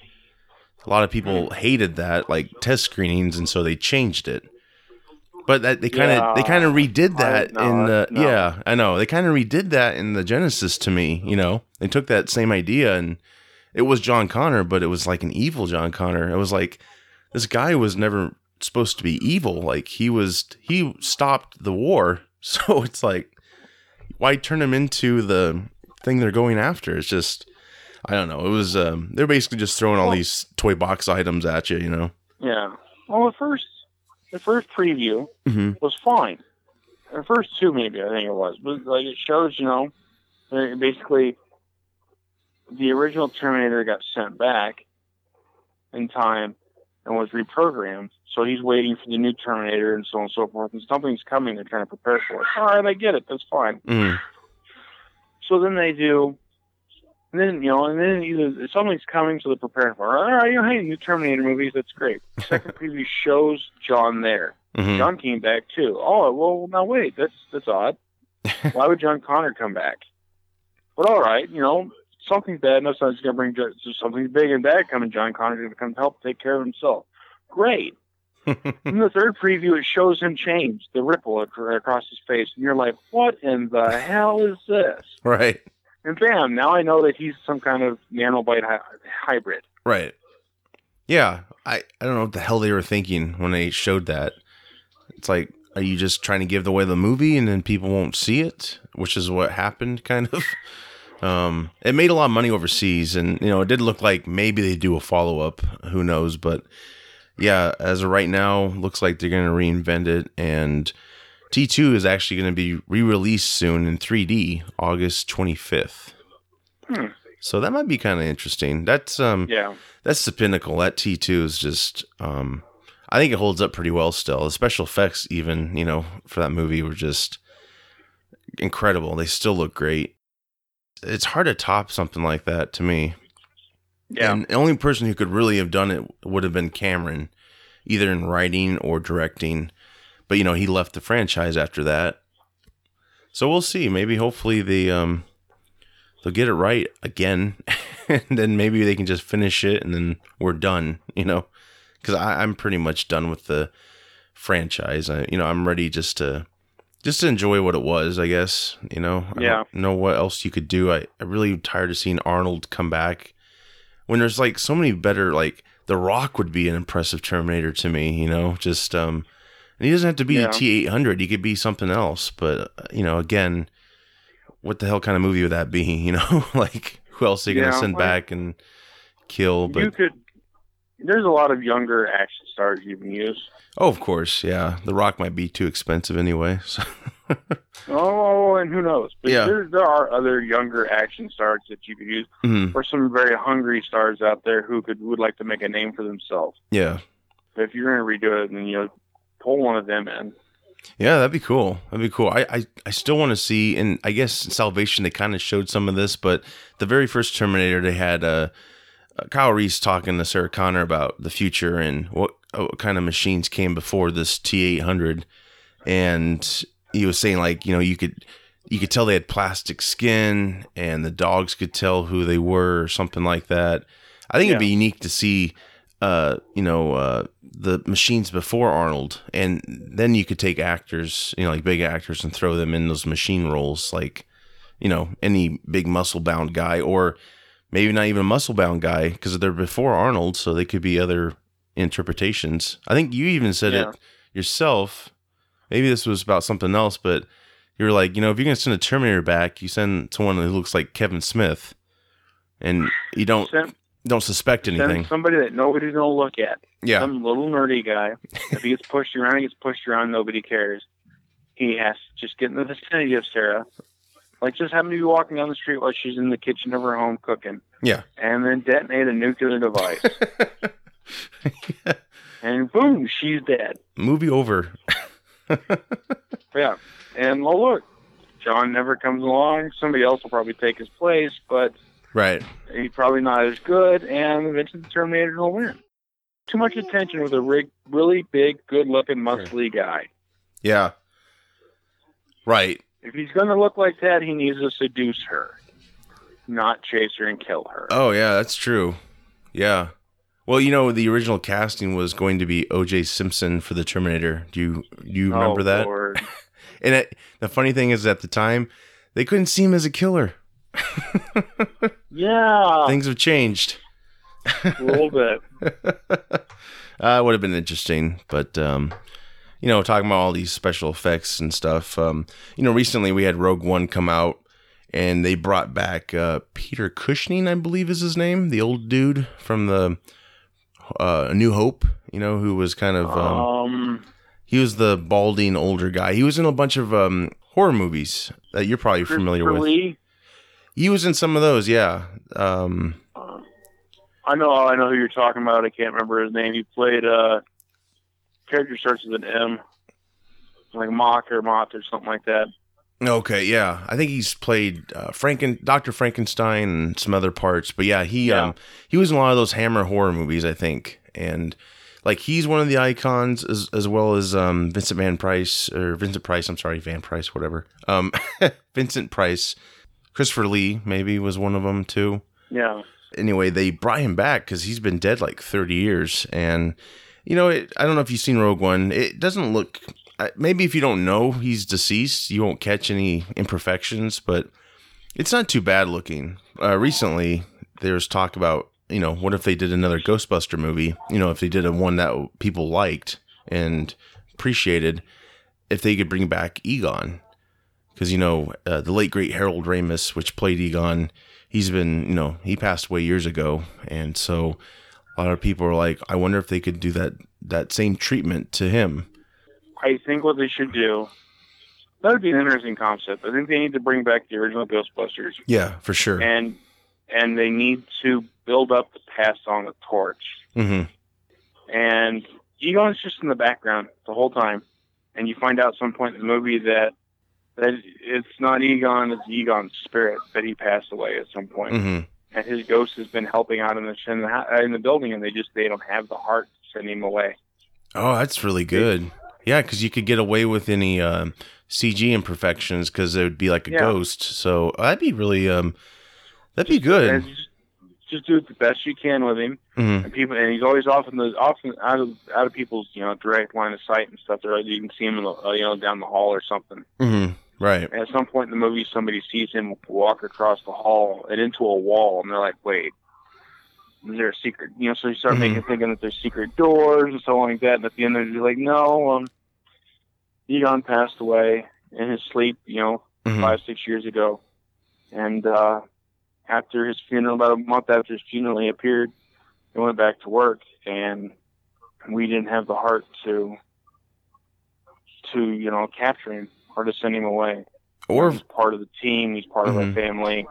A lot of people hated that, like test screenings, and so they changed it. But that they kind of Yeah, they kind of redid I- that no, in the no. yeah I know they kind of redid that in the Genisys to me. You know they took that same idea and it was John Connor, but it was like an evil John Connor. It was like this guy was never supposed to be evil. Like he was he stopped the war, so it's like why turn him into the thing they're going after? It's just I don't know. It was um, they're basically just throwing all Well- these toy box items at you, you know. Yeah. Well, the first the first preview hmm was fine. The first two, maybe I think it was, but like it shows, you know, basically the original Terminator got sent back in time and was reprogrammed. So he's waiting for the new Terminator and so on and so forth. And something's coming. They're trying to prepare for it. All right, I get it. That's fine. hmm So then they do, and then you know, and then either something's coming, so they're preparing for. it. All right, you know, hey, new Terminator movies. That's great. Second preview shows John there. hmm John came back too. Oh well, now wait, that's that's odd. Why would John Connor come back? But all right, you know, something's bad enough, so it's gonna bring so something big and bad coming. John Connor's gonna come help take care of himself. Great. In the third preview, it shows him change the ripple across his face, and you're like, "What in the hell is this?" right, And bam! Now I know that he's some kind of nanobite hy- hybrid. right. Yeah, I I don't know what the hell they were thinking when they showed that. It's like, are you just trying to give away the movie and then people won't see it? Which is what happened, kind of. Um, it made a lot of money overseas, and you know, it did look like maybe they do a follow up. Who knows? But yeah, as of right now, looks like they're gonna reinvent it, and T two is actually gonna be re released soon in 3D, August 25th. Hmm. So that might be kind of interesting. That's um, Yeah. that's the pinnacle. That T two is just um, I think it holds up pretty well still. The special effects, even you know, for that movie were just incredible. They still look great. It's hard to top something like that to me. Yeah. And the only person who could really have done it would have been Cameron, either in writing or directing. But you know, he left the franchise after that. So we'll see. Maybe hopefully they um they'll get it right again, and then maybe they can just finish it, and then we're done. You know, because I'm pretty much done with the franchise. I, you know, I'm ready just to just to enjoy what it was. I guess you know. I Yeah. don't know what else you could do. I I'm really tired of seeing Arnold come back when there's like so many better. Like The Rock would be an impressive Terminator to me. You know, just um. And he doesn't have to be Yeah. the T eight hundred. He could be something else. But uh, you know, again, what the hell kind of movie would that be? You know, like who else are you gonna send like- back and kill? But you could. There's a lot of younger action stars you can use. oh, of course, yeah. The Rock might be too expensive anyway. So Oh, and who knows? But Yeah. there, there are other younger action stars that you could use, Mhm. or some very hungry stars out there who could would like to make a name for themselves. yeah, But if you're going to redo it, then you know, pull one of them in. yeah, that'd be cool. That'd be cool. I I, I still want to see, and I guess in Salvation they kind of showed some of this, but the very first Terminator they had uh, Kyle Reese talking to Sarah Connor about the future and what, what kind of machines came before this T eight hundred, and he was saying like you know you could you could tell they had plastic skin and the dogs could tell who they were or something like that. I think it'd be unique to see uh you know uh the machines before Arnold. And then you could take actors, you know, like big actors and throw them in those machine roles like you know, any big muscle bound guy or maybe not even a muscle bound guy because they're before Arnold so they could be other interpretations. I think you even said Yeah. it yourself. Maybe this was about something else, but you were like, you know, if you're gonna send a Terminator back, you send someone who looks like Kevin Smith, and you don't Send, don't suspect anything. somebody that nobody's going to look at. Yeah, Some little nerdy guy. if he gets pushed around, he gets pushed around. Nobody cares. He has to just get in the vicinity of Sarah. Like just happen to be walking down the street while she's in the kitchen of her home cooking. Yeah. And then detonate a nuclear device. and boom, she's dead. movie over. Yeah. And well, look, John never comes along. Somebody else will probably take his place, but Right. he's probably not as good, and eventually the Terminator will win. Too much attention with a rig, really big, good-looking, muscly guy. Yeah. Right. If he's going to look like that, he needs to seduce her, not chase her and kill her. Oh yeah, that's true. Yeah. Well, you know, the original casting was going to be O.J. Simpson for the Terminator. Do you do you remember Oh, that? Lord. And it, the funny thing is, at the time, they couldn't see him as a killer. Yeah, Things have changed. a little bit. Uh, it would have been interesting, but um, you know, talking about all these special effects and stuff. Um, you know, recently we had Rogue One come out, and they brought back uh, Peter Cushing, I believe is his name, the old dude from the uh, New Hope. You know, who was kind of um, Um, he was the balding older guy. He was in a bunch of um, horror movies that you're probably familiar with. Lee. He was in some of those, yeah. Um, I know, I know who you're talking about. I can't remember his name. He played uh, character starts with an M, like Mock or Moth or something like that. Okay, yeah, I think he's played uh, Franken, Doctor Frankenstein, and some other parts. But yeah, he Yeah. um he was in a lot of those Hammer horror movies, I think, and like he's one of the icons as as well as um Vincent Van Price or Vincent Price. I'm sorry, Van Price, whatever. Um, Vincent Price, Christopher Lee maybe was one of them too. Yeah, Anyway, they brought him back because he's been dead like 30 years, and you know, it, I don't know if you've seen Rogue One. It doesn't look. Maybe if you don't know he's deceased, you won't catch any imperfections, but it's not too bad looking. Uh, recently, there was talk about you know what if they did another Ghostbuster movie? You know, if they did a one that people liked and appreciated, if they could bring back Egon, because you know uh, the late great Harold Ramis, which played Egon, he's been you know he passed away years ago, and so a lot of people are like, I wonder if they could do that that same treatment to him. I think what they should do. That would be an interesting concept. I think they need to bring back the original Ghostbusters, Yeah, for sure. and and they need to build up the pass on the torch. hmm and Egon's just in the background the whole time, and you find out at some point in the movie that that it's not Egon, it's Egon's spirit that he passed away at some point, hmm and his ghost has been helping out in the in the, in the building, and they just they don't have the heart to send him away. Oh, that's really good. Yeah, because you could get away with any um, CG imperfections because it would be like a Yeah. ghost. So that'd be really um, that'd be And good. just, just do it the best you can with him, hmm and people, and he's always often the often out of out of people's you know direct line of sight and stuff. They're you can see him in the, uh, you know down the hall or something. hmm Right. at some point in the movie, somebody sees him walk across the hall and into a wall, and they're like, "Wait, is there a secret?" You know, so you start Mhm. making thinking that there's secret doors and so on like that. And at the end, they're like, "No, um, Egon passed away in his sleep, you know, Mhm. five six years ago, and uh, after his funeral, about a month after his funeral, he appeared and went back to work, and we didn't have the heart to to you know capture him to send him away." Or he's part of the team. He's part of Mhm. our family.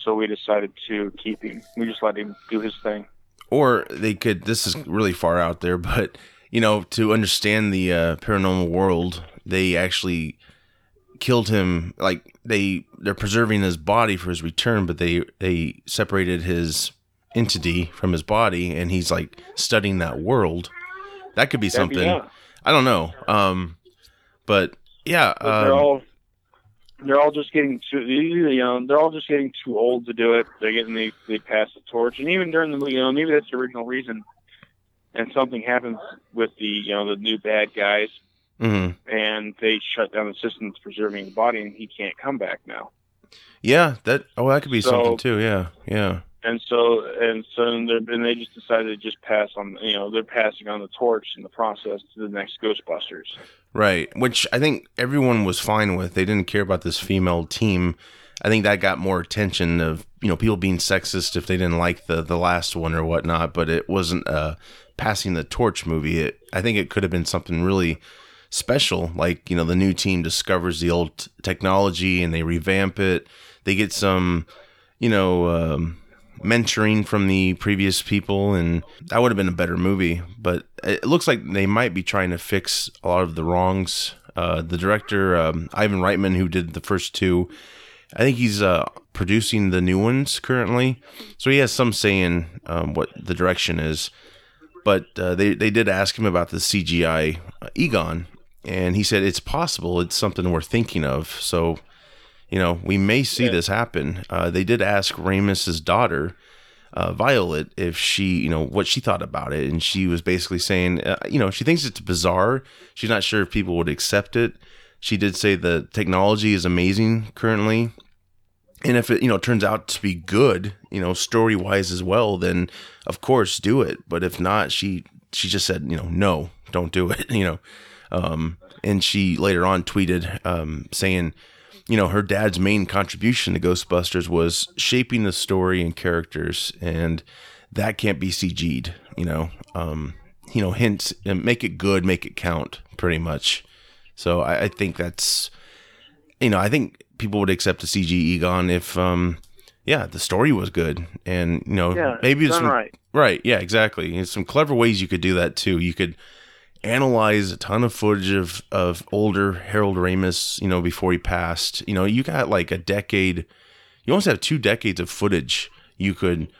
So we decided to keep him. We just let him do his thing. or they could. This is really far out there, but you know, to understand the uh, paranormal world, they actually killed him. Like they they're preserving his body for his return, but they they separated his entity from his body, and he's like studying that world. That could be That'd be- something. yeah. I don't know. Um, but yeah, But they're um, all they're all just getting too you know they're all just getting too old to do it. They're getting they they pass the torch, and even during the you know maybe that's the original reason. And something happens with the you know the new bad guys, mhm. and they shut down the system that's preserving the body, and he can't come back now. yeah, that oh, that could be So- something too. Yeah, yeah. And so and so and they just decided to just pass on you know they're passing on the torch in the process to the next Ghostbusters. Right, which I think everyone was fine with. They didn't care about this female team. I think that got more attention of you know people being sexist if they didn't like the the last one or whatnot. But it wasn't a passing the torch movie. It I think it could have been something really special. Like you know the new team discovers the old technology and they revamp it. They get some you know um, mentoring from the previous people, and that would have been a better movie. But it looks like they might be trying to fix a lot of the wrongs. Uh, the director um, Ivan Reitman, who did the first two, I think he's uh, producing the new ones currently, so he has some say in um, what the direction is. But uh, they they did ask him about the CGI uh, Egon, and he said it's possible. It's something we're thinking of. So, you know, we may see Yeah. this happen. Uh, they did ask Ramis's daughter, uh, Violet, if she, you know, what she thought about it, and she was basically saying, uh, you know, she thinks it's bizarre. She's not sure if people would accept it. She did say the technology is amazing currently, and if it, you know, turns out to be good, you know, story wise as well, then of course do it. But if not, she she just said, you know, no, don't do it. You know, um, and she later on tweeted um, saying, you know, her dad's main contribution to Ghostbusters was shaping the story and characters, and that can't be CG'd. You know, um, you know, hence make it good, make it count, pretty much. So I, I think that's, you know, I think people would accept a CG Egon if, um, yeah, the story was good, and you know, Yeah, maybe it's some- right. Right. Yeah, exactly. There's some clever ways you could do that too. You could analyze a ton of footage of, of older Harold Ramis, you know, before he passed. You know, you got like a decade, you almost have two decades of footage you could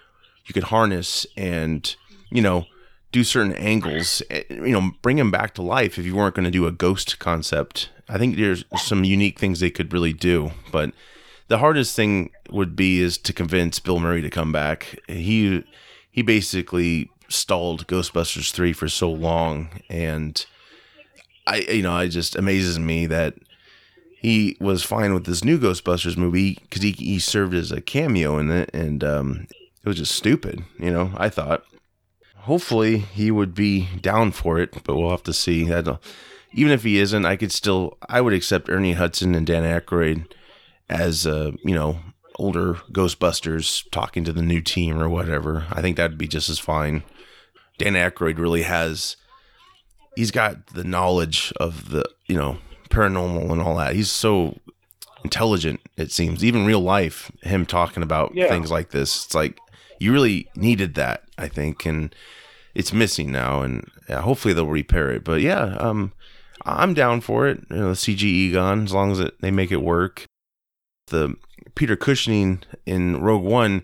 you could harness and, you know, do certain angles, eh, you know, bring him back to life if you weren't going to do a ghost concept. I think there's some unique things they could really do, but the hardest thing would be is to convince Bill Murray to come back. He he basically stalled Ghostbusters 3 for so long and I you know, it just amazes me that he was fine with this new Ghostbusters movie cuz he he served as a cameo in it and um it was just stupid, you know, I thought. Hopefully he would be down for it, but we'll have to see. Don't, even if he isn't, I could still I would accept Ernie Hudson and Dan Aykroyd as uh, you know older Ghostbusters talking to the new team or whatever. I think that'd be just as fine. Dan Aykroyd really has he's got the knowledge of the you know paranormal and all that. He's so intelligent. It seems even real life him talking about Yeah. things like this. It's like you really needed that. I think and it's missing now and hopefully they'll repair it. But yeah, um, I'm down for it. You know, the CG Egon as long as it, they make it work the Peter Cushing in Rogue One,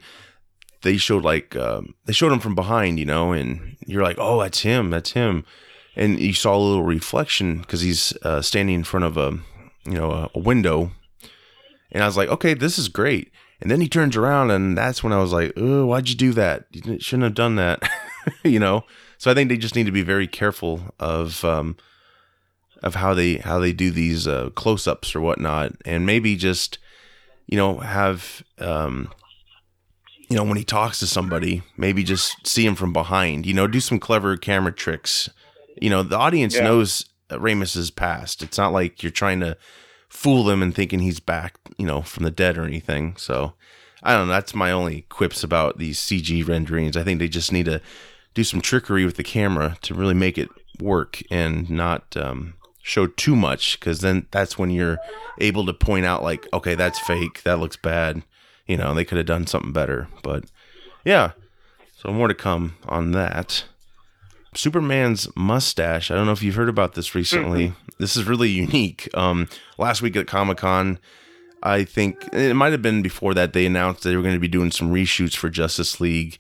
they showed like um, they showed him from behind, you know, and you're like, oh, that's him, that's him, and you saw a little reflection because he's uh, standing in front of a you know a, a window, and I was like, okay, this is great. And then he turns around, and that's when I was like, oh, why'd you do that? You shouldn't have done that, you know. So I think they just need to be very careful of um, of how they how they do these uh, close ups or whatnot, and maybe just you know have um, you know when he talks to somebody, maybe just see him from behind. You know, do some clever camera tricks. You know, the audience Yeah. knows Ramis's past. It's not like you're trying to fool them and thinking he's back, you know, from the dead or anything. So I don't know. That's my only quips about these CG renderings. I think they just need to do some trickery with the camera to really make it work and not um, show too much because then that's when you're able to point out like okay that's fake that looks bad you know they could have done something better but yeah. So more to come on that. Superman's mustache i don't know if you've heard about this recently. This is really unique. Um last week at comic-con i think it might have been before that they announced they were going to be doing some reshoots for justice league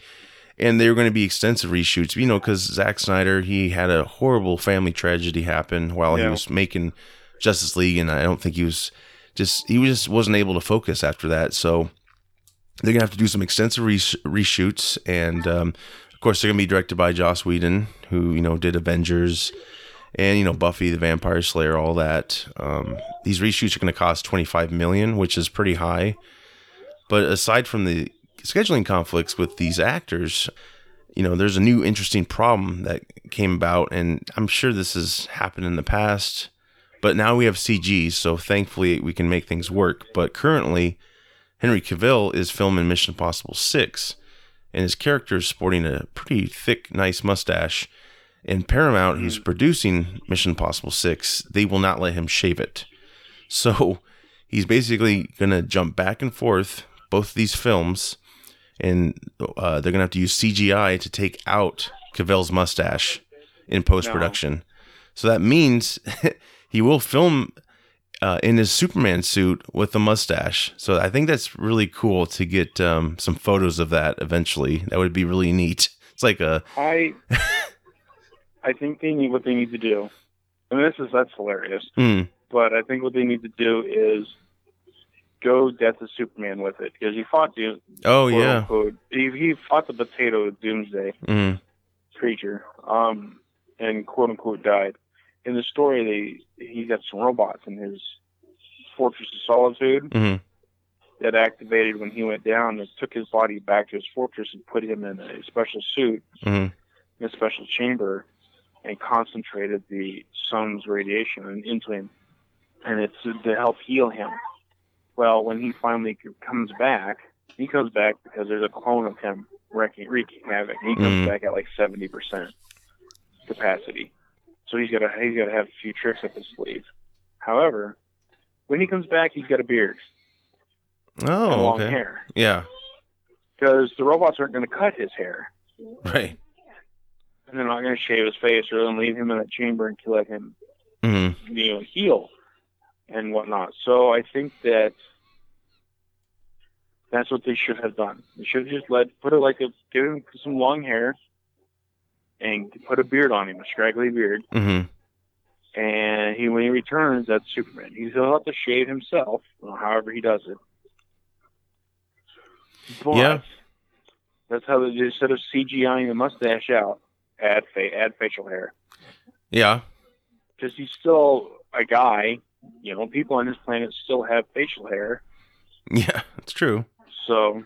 and they were going to be extensive reshoots, you know, because Zack Snyder he had a horrible family tragedy happen while he was making Justice League, and I don't think he was just he was just wasn't able to focus after that. So they're gonna have to do some extensive resh- reshoots, and um, of course they're gonna be directed by Joss Whedon, who you know did Avengers. And you know Buffy the Vampire Slayer, all that. Um, these reshoots are to cost twenty five million, which is pretty high. But aside from the scheduling conflicts with these actors, you know, there's a new interesting problem that came about, and I'm sure this has happened in the past, but now we have CG, so thankfully we can make things work. But currently, Henry Cavill is filming Mission Impossible 6, and his character is sporting a pretty thick, nice mustache. And Paramount, who's producing Mission Impossible 6, they will not let him shave it. So he's basically going to jump back and forth both these films, and uh, they're going to have to use CGI to take out Cavill's mustache in post production. So that means he will film uh, in his Superman suit with a mustache. So I think that's really cool to get um, some photos of that eventually. That would be really neat. It's like a I I think they need what they need to do I mean, this is that's hilarious. Mm. But I think what they need to do is go Death of Superman with it because he fought Doom. Oh yeah. unquote. he he fought the potato Doomsday Mm. creature, um, and quote unquote died. In the story, they he got some robots in his Fortress of Solitude Mm. that activated when he went down and took his body back to his fortress and put him in a special suit Mm. in a special chamber and concentrated the sun's radiation into him, and it's to help heal him. Well, when he finally comes back, he comes back because there's a clone of him wreaking, wreaking havoc. He comes Mhm. back at like seventy percent capacity, so he's got to he's got to have a few tricks up his sleeve. However, when he comes back, he's got a beard Oh long okay. hair Yeah. because the robots aren't going to cut his hair. Right. and they're not going to shave his face or then leave him in that chamber and let him, mm-hmm. you know, heal and whatnot. So I think that that's what they should have done. They should have just let put it like a give him some long hair and put a beard on him, a scraggly beard, Mm. and he when he returns, that's Superman. He'll have to shave himself, however he does it. But Yeah. that's how they instead of CGIing the mustache out, add fa- add facial hair. Yeah. because he's still a guy. You know, people on this planet still have facial hair. Yeah. it's true. So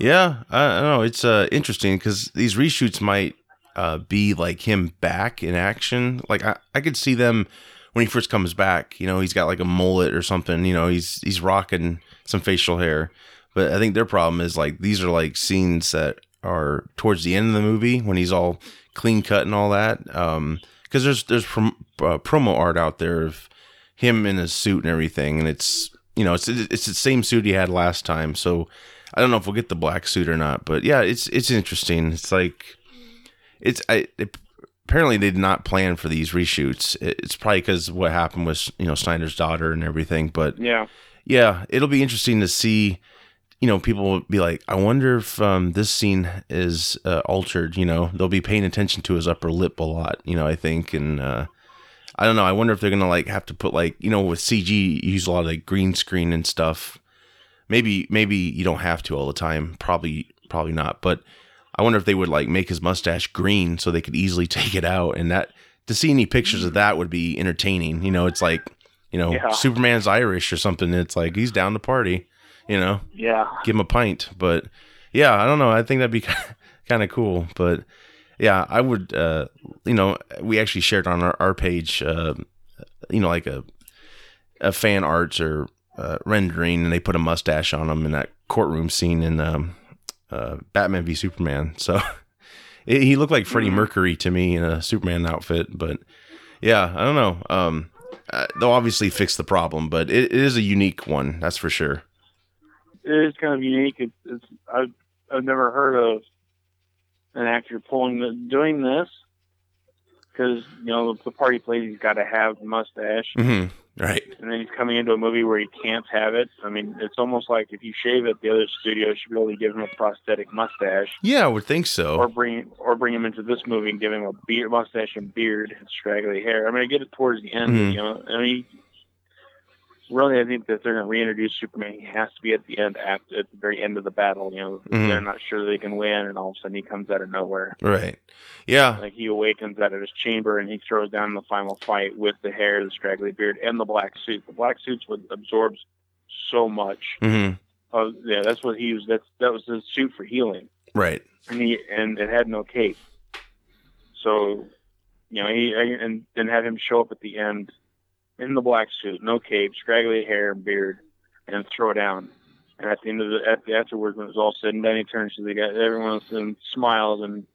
Yeah, I, I don't know. It's uh, interesting because these reshoots might uh, be like him back in action. Like I, I could see them when he first comes back. You know, he's got like a mullet or something. You know, he's he's rocking some facial hair. But I think their problem is like these are like scenes that are towards the end of the movie when he's all clean cut and all that. Um, because there's there's prom- uh, promo art out there of him in his suit and everything, and it's you know it's it's the same suit he had last time. So I don't know if we'll get the black suit or not, but yeah, it's it's interesting. It's like it's I it, apparently they did not plan for these reshoots. It- It's probably because what happened was you know Snyder's daughter and everything, but yeah, yeah, it'll be interesting to see. You know, people will be like, I wonder if um, this scene is uh, altered. You know, they'll be paying attention to his upper lip a lot. You know, I think, and uh, I don't know. I wonder if they're gonna like have to put like you know with CG you use a lot of like green screen and stuff. Maybe maybe you don't have to all the time. Probably probably not. But I wonder if they would like make his mustache green so they could easily take it out. And that to see any pictures of that would be entertaining. You know, it's like you know Yeah. Superman's Irish or something. It's like he's down to party. You know, yeah, give him a pint. But yeah, I don't know. I think that'd be kind of cool. But yeah, I would. Uh, you know, we actually shared on our, our page. Uh, you know, like a a fan art or uh, rendering, and they put a mustache on him in that courtroom scene in um, uh, Batman v Superman. So it, he looked like Freddie Mercury to me in a Superman outfit. But yeah, I don't know. Um, uh, they'll obviously fix the problem, but it, it is a unique one, that's for sure. it is kind of unique. It's, it's I've I've never heard of an actor pulling the, doing this because you know the party plays, he's got to have mustache, hmm Right. and then he's coming into a movie where he can't have it. I mean, it's almost like if you shave it, the other studio should be able to give him a prosthetic mustache. Yeah, I would think so. or bring or bring him into this movie and give him a beard, mustache and beard and scraggly hair. I mean, I get it towards the end, Mhm. you know. I mean, really, I think that they're going to reintroduce Superman. He has to be at the end, at, at the very end of the battle. You know, Mhm. they're not sure they can win, and all of a sudden he comes out of nowhere. Right. Yeah. Like he awakens out of his chamber and he throws down in the final fight with the hair, the scraggly beard, and the black suit. The black suit's what absorbs so much. Mm-hmm. Of, yeah, that's what he was. That's that was his suit for healing Right. and he and it had no cape. So, you know, he and then had him show up at the end in the black suit, no cape, scraggly hair and beard, and throw down. And at the end of the at the afterwards, when it was all said and done, he turns to the guy, everyone else and smiles, and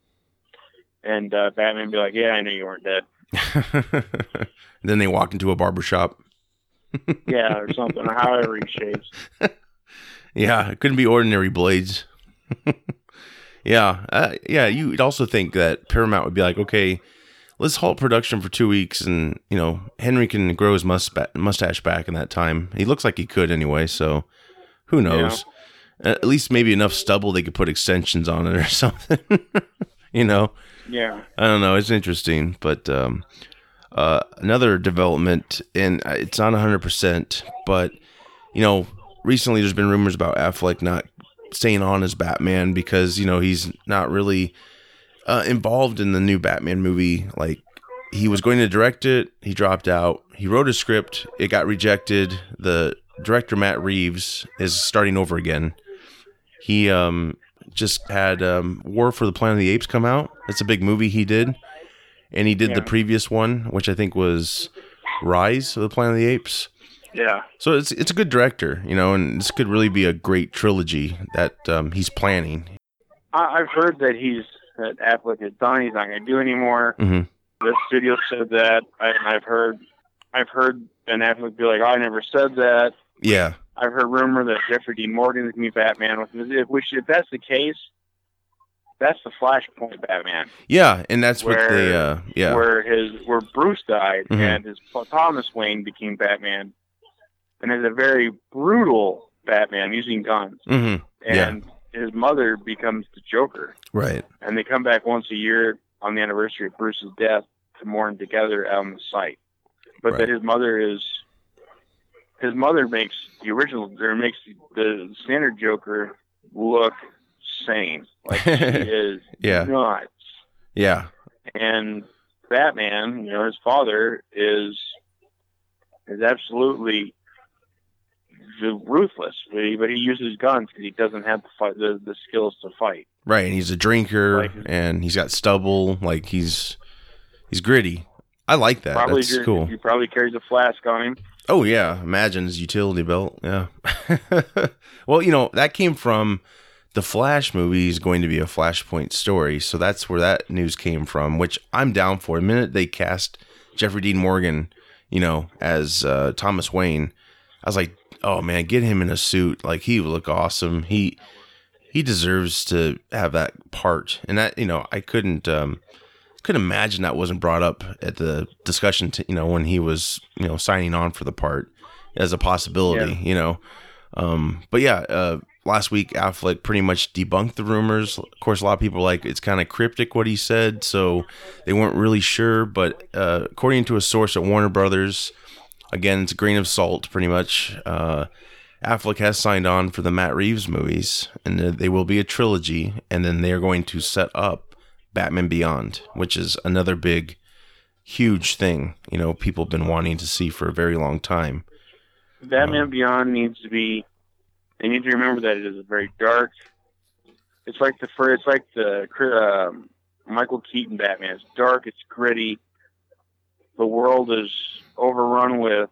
and uh, Batman be like, "Yeah, I knew you weren't dead." then they walk into a barber shop. Yeah, or something, or however he shaves. Yeah, it couldn't be ordinary blades. yeah, uh, yeah. You'd also think that Paramount would be like, okay, let's halt production for two weeks, and you know Henry can grow his mustache back in that time. He looks like he could anyway, so who knows? At least maybe enough stubble they could put extensions on it or something. you know, Yeah, I don't know. It's interesting, but um, uh, another development, and uh, it's not 100%, but, you know, recently there's been rumors about Affleck not staying on as Batman because, you know, he's not really uh, involved in the new Batman movie. Like, he was going to direct it, he dropped out. He wrote a script, it got rejected. The director, Matt Reeves, is starting over again. He um, just had um, War for the Planet of the Apes come out. It's a big movie he did and he did the previous one, which I think was Rise of the Planet of the Apes. Yeah. So it's it's a good director, you know, and this could really be a great trilogy that um, he's planning. I've heard that he's that Affleck is done. He's not going to do anymore. hmm The studio said that. I, I've heard. I've heard Ben Affleck be like, "I never said that." Yeah, I've heard rumor that Jeffrey Dean Morgan is going to be Batman. With if which if that's the case, that's the Flashpoint Batman, yeah, and that's what Where- Uh, yeah, where his where Bruce died Mhm. and his Thomas Wayne became Batman, and is a very brutal Batman using guns, hmm Yeah. and his mother becomes the Joker. Right. and they come back once a year on the anniversary of Bruce's death to mourn together on the site. But Right. that his mother is his mother makes the original or makes the standard Joker look sane, like she is Yeah, nuts. yeah, And Batman, you know, his father is is absolutely ruthless, but he, but he uses guns because he doesn't have the, fight, the the skills to fight. right. And he's a drinker, Like- and he's got stubble. Like he's he's gritty. I like that. Probably That's cool. He probably carries a flask on him. Oh yeah, imagine his utility belt. Yeah. well, you know that came from the Flash movie is going to be a Flashpoint story, so that's where that news came from. Which I'm down for. The minute they cast Jeffrey Dean Morgan, you know, as uh, Thomas Wayne, I was like, oh man, get him in a suit. Like he would look awesome. He he deserves to have that part, and that you know I couldn't. um couldn't imagine that wasn't brought up at the discussion t- you know when he was you know signing on for the part as a possibility Yeah. you know um but yeah uh last week affleck pretty much debunked the rumors of course a lot of people like it's kind of cryptic what he said so they weren't really sure but uh according to a source at warner brothers again it's a grain of salt pretty much uh Affleck has signed on for the Matt Reeves movies, and they will be a trilogy, and then they're going to set up Batman Beyond, which is another big, huge thing. You know, people have been wanting to see for a very long time. Batman Um, Beyond needs to be. They need to remember that it is a very dark. It's like the first. It's like the um, Michael Keaton Batman. It's dark. It's gritty. The world is overrun with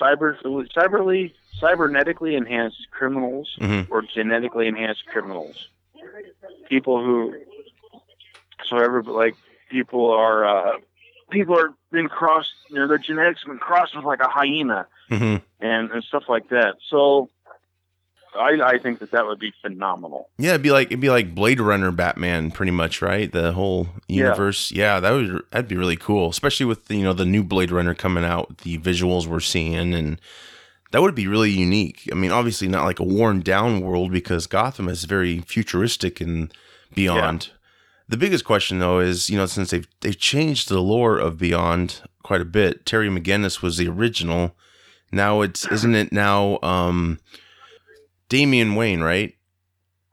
cyber, cyberly, cybernetically enhanced criminals hmm or genetically enhanced criminals. People who, so every like people are uh, people are been crossed. You know, their genetics have been crossed with like a hyena hmm and and stuff like that. So, I I think that that would be phenomenal. Yeah, it'd be like it'd be like Blade Runner Batman, pretty much, right? The whole universe. Yeah, that would that'd be really cool, especially with you know the new Blade Runner coming out, the visuals we're seeing, and that would be really unique. I mean, obviously not like a worn down world because Gotham is very futuristic and beyond. The biggest question though is, you know, since they've they've changed the lore of Beyond quite a bit. Terry McGinnis was the original. Now it's isn't it now um Damian Wayne, right?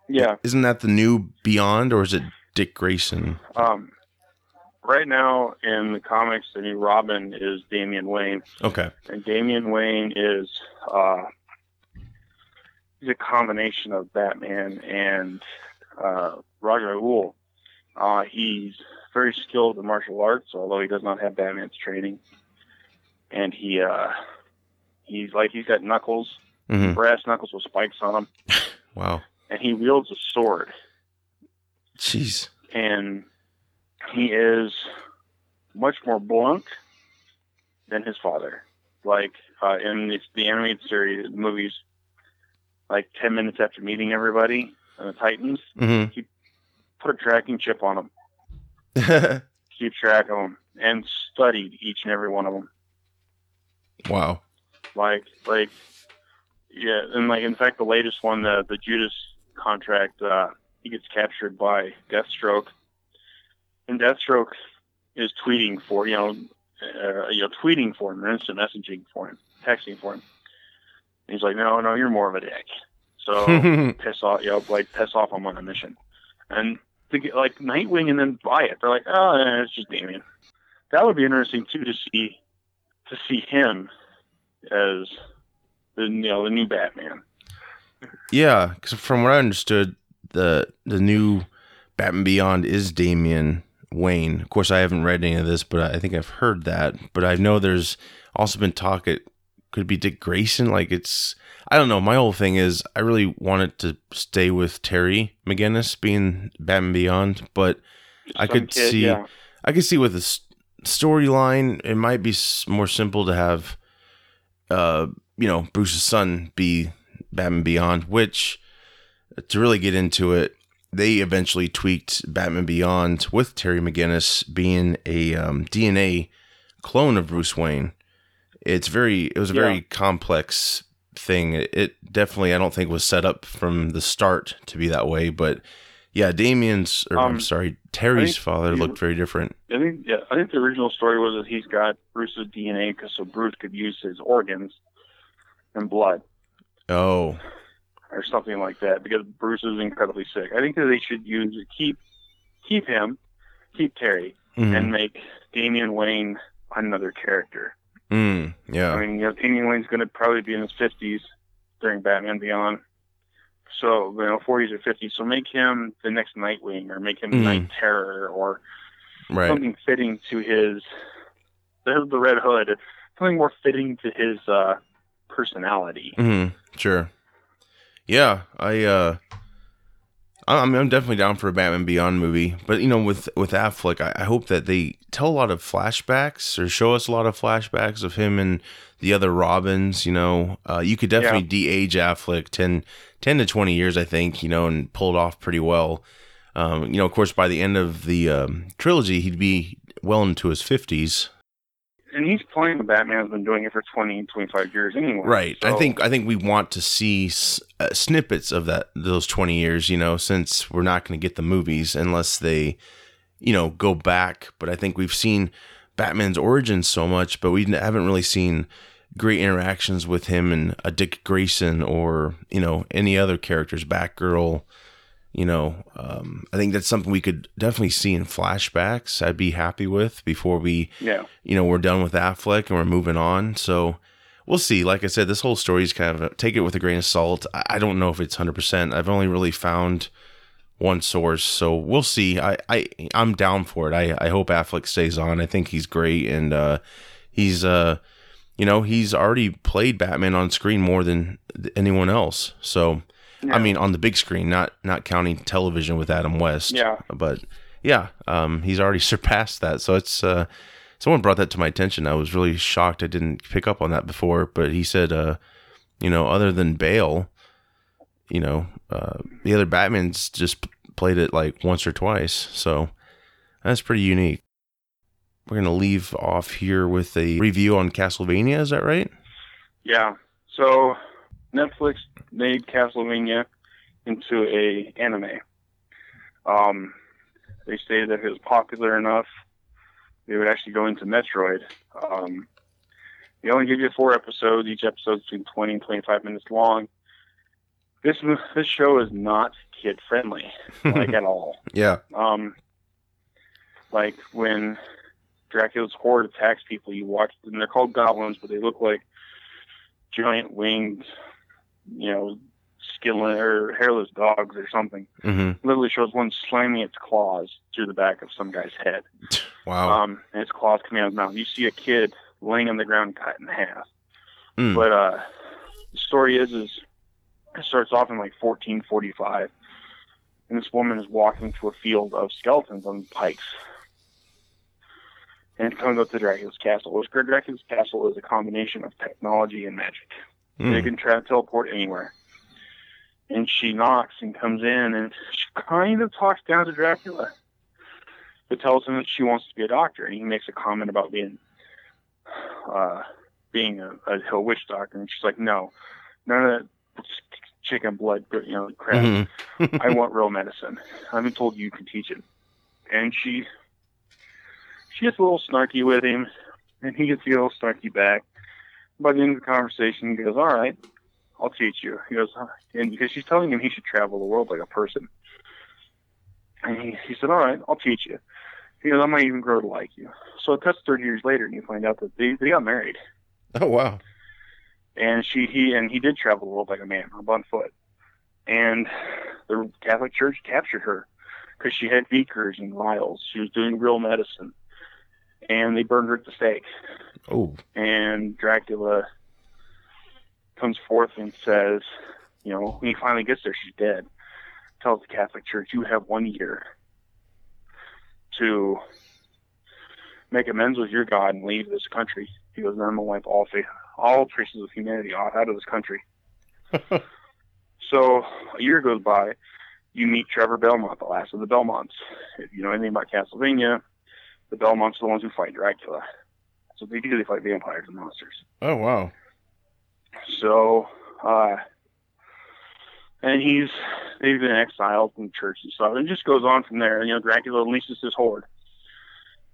Yeah. Isn't that the new Beyond or is it Dick Grayson? Um. Right now in the comics, the new Robin is Damian Wayne, Okay. and Damian Wayne is uh, he's a combination of Batman and uh, Ra's al Uh, he's very skilled in martial arts, although he does not have Batman's training. And he uh, he's like he's got knuckles, hmm brass knuckles with spikes on them, Wow. and he wields a sword. Jeez. and he is much more blunt than his father. Like uh, in the, the animated series movies, like ten minutes after meeting everybody and the Titans, hmm put a tracking chip on them, keep track of them, and studied each and every one of them. wow. Like, like, yeah, and like in fact, the latest one, the the Judas contract, uh, he gets captured by Deathstroke, and Deathstroke is tweeting for you know uh, you know, tweeting for him or instant messaging for him, texting for him. And he's like, no, no, you're more of a dick. So piss off, you know, like piss off. I'm on a mission. And to get like Nightwing and then buy it. They're like, oh, eh, it's just Damian. That would be interesting too to see to see him as the you know the new Batman. Yeah, because from what I understood, the the new Batman Beyond is Damian Wayne. Of course, I haven't read any of this, but I think I've heard that. But I know there's also been talk it could be Dick Grayson. Like it's, I don't know. My whole thing is I really wanted to stay with Terry McGinnis being Batman Beyond, but I could kid, see, yeah. I could see with the storyline, it might be more simple to have, uh, you know, Bruce's son be Batman Beyond, which to really get into it, they eventually tweaked Batman Beyond with Terry McGinnis being a um, DNA clone of Bruce Wayne. It's very, it was a Yeah. very complex thing. It, it definitely, I don't think, was set up from the start to be that way. But yeah, Damian's, or I'm Um, sorry, Terry's father looked very different. I think yeah, I think the original story was that he's got Bruce's DNA because so Bruce could use his organs and blood Oh, or something like that because Bruce is incredibly sick. I think that they should use keep keep him, keep Terry, Mhm. and make Damian Wayne another character. Mm, yeah. I mean, you know, Damian Wayne's going to probably be in his fifties during Batman Beyond. So you know, forties or fifties. So make him the next Nightwing, or make him Mhm. Night Terror, or right. something fitting to his the, the Red Hood, something more fitting to his uh, personality. hmm Sure. Yeah, I uh, I- I'm I'm definitely down for a Batman Beyond movie, but you know, with with Affleck, I, I hope that they tell a lot of flashbacks or show us a lot of flashbacks of him and the other Robins. You know, uh, you could definitely de-age Affleck 10, 10 to twenty years, I think. You know, and pull it off pretty well. Um, you know, of course, by the end of the um, trilogy, he'd be well into his fifties. And he's playing the Batman. Has been doing it for 20, 25 years anyway. Right. I think I think we want to see s- uh, snippets of that those 20 years, you know, since we're not going to get the movies unless they you know, go back, but I think we've seen Batman's origins so much, but we haven't really seen great interactions with him and a Dick Grayson or, you know, any other characters, Batgirl, you know, um, I think that's something we could definitely see in flashbacks. I'd be happy with before we Yeah. you know, we're done with Affleck and we're moving on. So we'll see. Like I said, this whole story is kind of take it with a grain of salt. I I don't know if it's hundred percent. I've only really found one source, so we'll see. I, I I'm down for it. I, I hope Affleck stays on. I think he's great and uh he's uh you know, he's already played Batman on screen more than anyone else. So I mean on the big screen, not not counting television with Adam West. Yeah. But yeah, um he's already surpassed that. So it's uh someone brought that to my attention. I was really shocked. I didn't pick up on that before, but he said, uh, you know, other than Bale, you know, uh, the other Batman's just played it like once or twice. So that's pretty unique. We're going to leave off here with a review on Castlevania. Is that right? Yeah. So Netflix made Castlevania into a anime. Um, they stated that if it was popular enough, they would actually go into Metroid. Um, they only give you four episodes. Each episode is between 20 and 25 minutes long. This this show is not kid friendly, like at all. yeah. Um, like when Dracula's horde attacks people, you watch them. They're called goblins, but they look like giant winged, you know, skinless or hairless dogs or something. hmm Literally shows one slamming its claws through the back of some guy's head. Wow. Um, and its claws coming out of his mouth. You see a kid laying on the ground, cut in half. Mm. But uh, the story is, is it starts off in like 1445, and this woman is walking to a field of skeletons on pikes, and it comes up to Dracula's castle. Which Dracula's castle is a combination of technology and magic. They Mm. can try to teleport anywhere. And she knocks and comes in, and she kind of talks down to Dracula, but tells him that she wants to be a doctor, and he makes a comment about being uh, being a, a, a witch doctor, and she's like, "No, none of that chicken blood, you know, crap. Mhm. I want real medicine. I've been told you can teach it." And she she gets a little snarky with him, And he gets a little snarky back. By the end of the conversation, he goes, "All right, I'll teach you." He goes, and because she's telling him he should travel the world like a person. And he, he said, "All right, I'll teach you." He goes, "I might even grow to like you." So it cuts 30 years later, and you find out that they they got married Oh wow. and she he and he did travel the world like a man on foot and the catholic church captured her because she had beakers and vials she was doing real medicine and they burned her at the stake Oh. and dracula comes forth and says you know when he finally gets there she's dead. Tells the catholic church you have one year to make amends with your god and leave this country. He goes then i'm gonna wipe all faith all traces of humanity out out of this country. So a year goes by. You meet trevor belmont the last of the belmonts. If you know anything about castlevania the belmonts are the ones who fight dracula so they do they fight vampires and monsters Oh wow. so, uh, and he's they've been exiled from church and stuff, and it just goes on from there. And you know, Dracula unleashes his horde,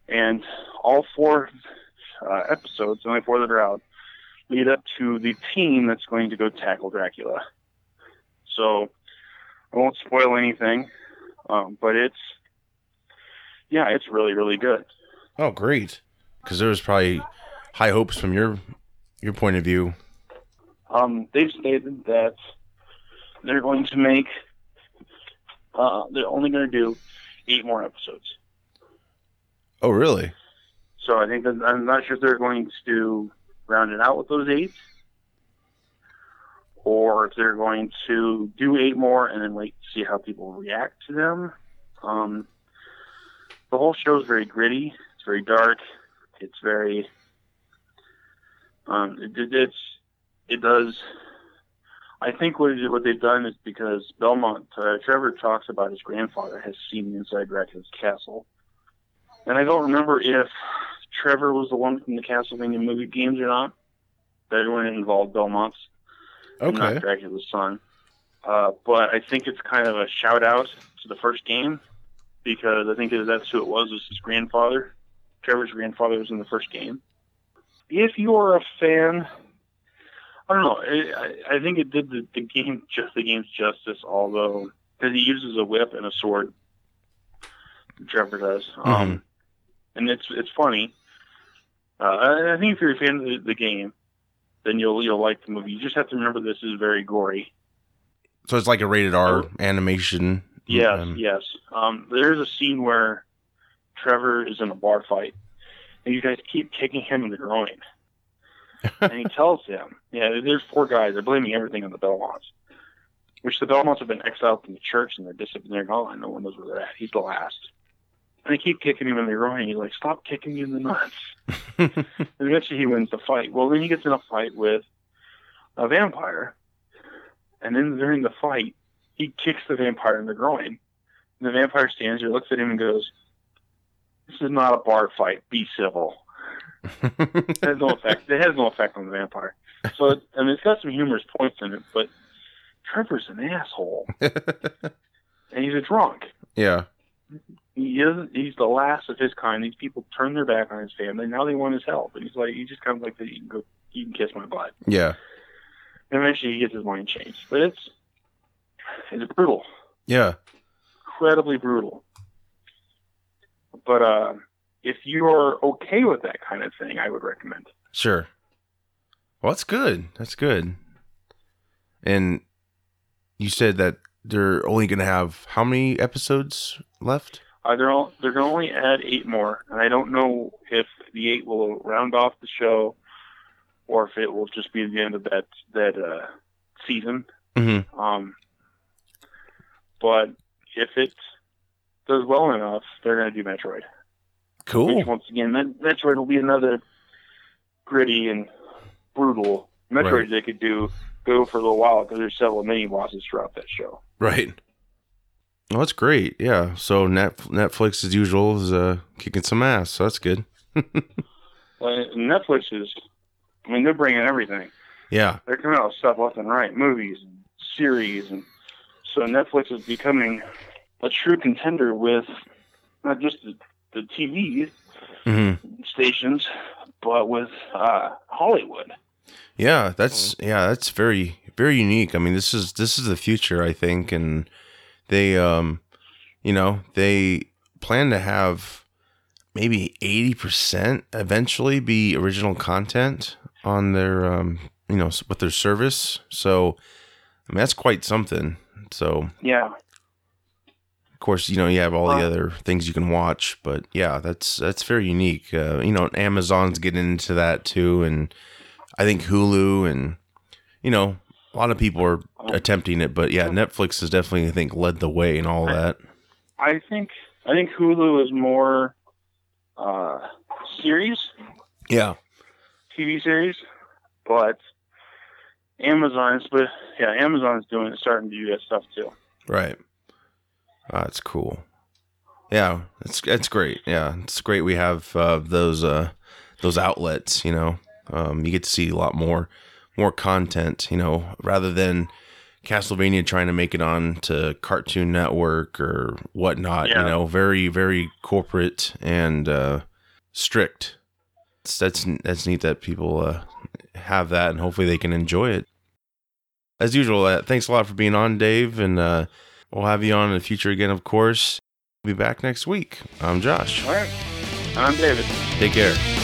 and all four uh, episodes, only four that are out, lead up to the team that's going to go tackle Dracula. So, I won't spoil anything, um, but it's yeah, it's really really good. Oh great. Because there was probably high hopes from your your point of view. Um, they've stated that they're going to make, uh, they're only going to do eight more episodes. Oh really? So I think that I'm not sure if they're going to round it out with those eight, or if they're going to do eight more and then wait to see how people react to them. Um, the whole show is very gritty. It's very dark. It's very. Um, it, it, it's it does. I think what what they've done is because Belmont uh, Trevor talks about his grandfather has seen the inside Dracula's castle, and I don't remember if Trevor was the one from the Castlevania movie games or not. That one involved Belmont's, Okay. not Dracula's son. Uh, but I think it's kind of a shout out to the first game because I think that's who it was. Was his grandfather. Trevor's grandfather was in the first game. If you are a fan, I don't know. I, I- think it did the, the game just the game's justice. Although because he uses a whip and a sword, Trevor does. Um, and it's it's funny. Uh, I I think if you're a fan of the, the game, then you'll you'll like the movie. You just have to remember this is very gory. So it's like a rated R animation. Yes, Um, yes. Um, there's a scene where Trevor is in a bar fight, and you guys keep kicking him in the groin. and he tells him, "Yeah, there's four guys. They're blaming everything on the Belmonts, which the Belmonts have been exiled from the church and they're disappeared. They're gone. No one knows where they're at. He's the last." And they keep kicking him in the groin. He's like, "Stop kicking me in the nuts." and eventually, he wins the fight. Well, then he gets in a fight with a vampire, and then during the fight, he kicks the vampire in the groin. And the vampire stands there, looks at him, and goes, "This is not a bar fight. Be civil." It has no effect. It has no effect on the vampire. So, it, I mean, it's got some humorous points in it, but Trevor's an asshole, and he's a drunk. yeah. He is. He's the last of his kind. These people turn their back on his family. Now they want his help, and he's like, he just kind of like, you can go, you can kiss my butt. Yeah. And eventually, he gets his mind changed. But it's it's brutal. Yeah. incredibly brutal. But uh, if you're okay with that kind of thing, I would recommend. Sure. Well, that's good. That's good. And you said that they're only going to have how many episodes left? Uh, they're all, they're going to only add eight more, and I don't know if the eight will round off the show, or if it will just be the end of that that uh, season. Mm-hmm. Um, but if it does well enough, they're going to do Metroid. Cool. Which once again, Met- Metroid will be another gritty and brutal Metroid Right. they could do go for a little while because there's several mini bosses throughout that show. Right. Well, that's great. Yeah. So Net- Netflix, as usual, is uh, kicking some ass. So that's good. Well, Netflix is, I mean, they're bringing everything. Yeah. They're coming out with stuff left and right, movies and series, and so Netflix is becoming a true contender with not just the, the TV Mm-hmm. stations, but with uh, Hollywood. Yeah, that's yeah, that's very very unique. I mean, this is this is the future, I think, and they um, you know, they plan to have maybe eighty percent eventually be original content on their um, you know, with their service. So, I mean, that's quite something. So, Yeah, course, you know, you have all the other things you can watch, but yeah, that's that's very unique. Uh, you know, Amazon's getting into that too, and I think Hulu and you know, a lot of people are attempting it, but yeah, Netflix has definitely I think led the way in all that. I think I think Hulu is more uh, series, Yeah, TV series, but Amazon's but yeah, Amazon's doing starting to do that stuff too. right. Ah, that's cool. Yeah, it's it's great. Yeah, it's great we have uh, those uh, those outlets. You know, um, you get to see a lot more more content. You know, rather than Castlevania trying to make it on to Cartoon Network or whatnot. Yeah. You know, very very corporate and uh, strict. It's, that's that's neat that people uh, have that, and hopefully they can enjoy it. As usual, uh, thanks a lot for being on, Dave, and uh, we'll have you on in the future again, of course. We'll be back next week. I'm Josh. All right, I'm David. Take care.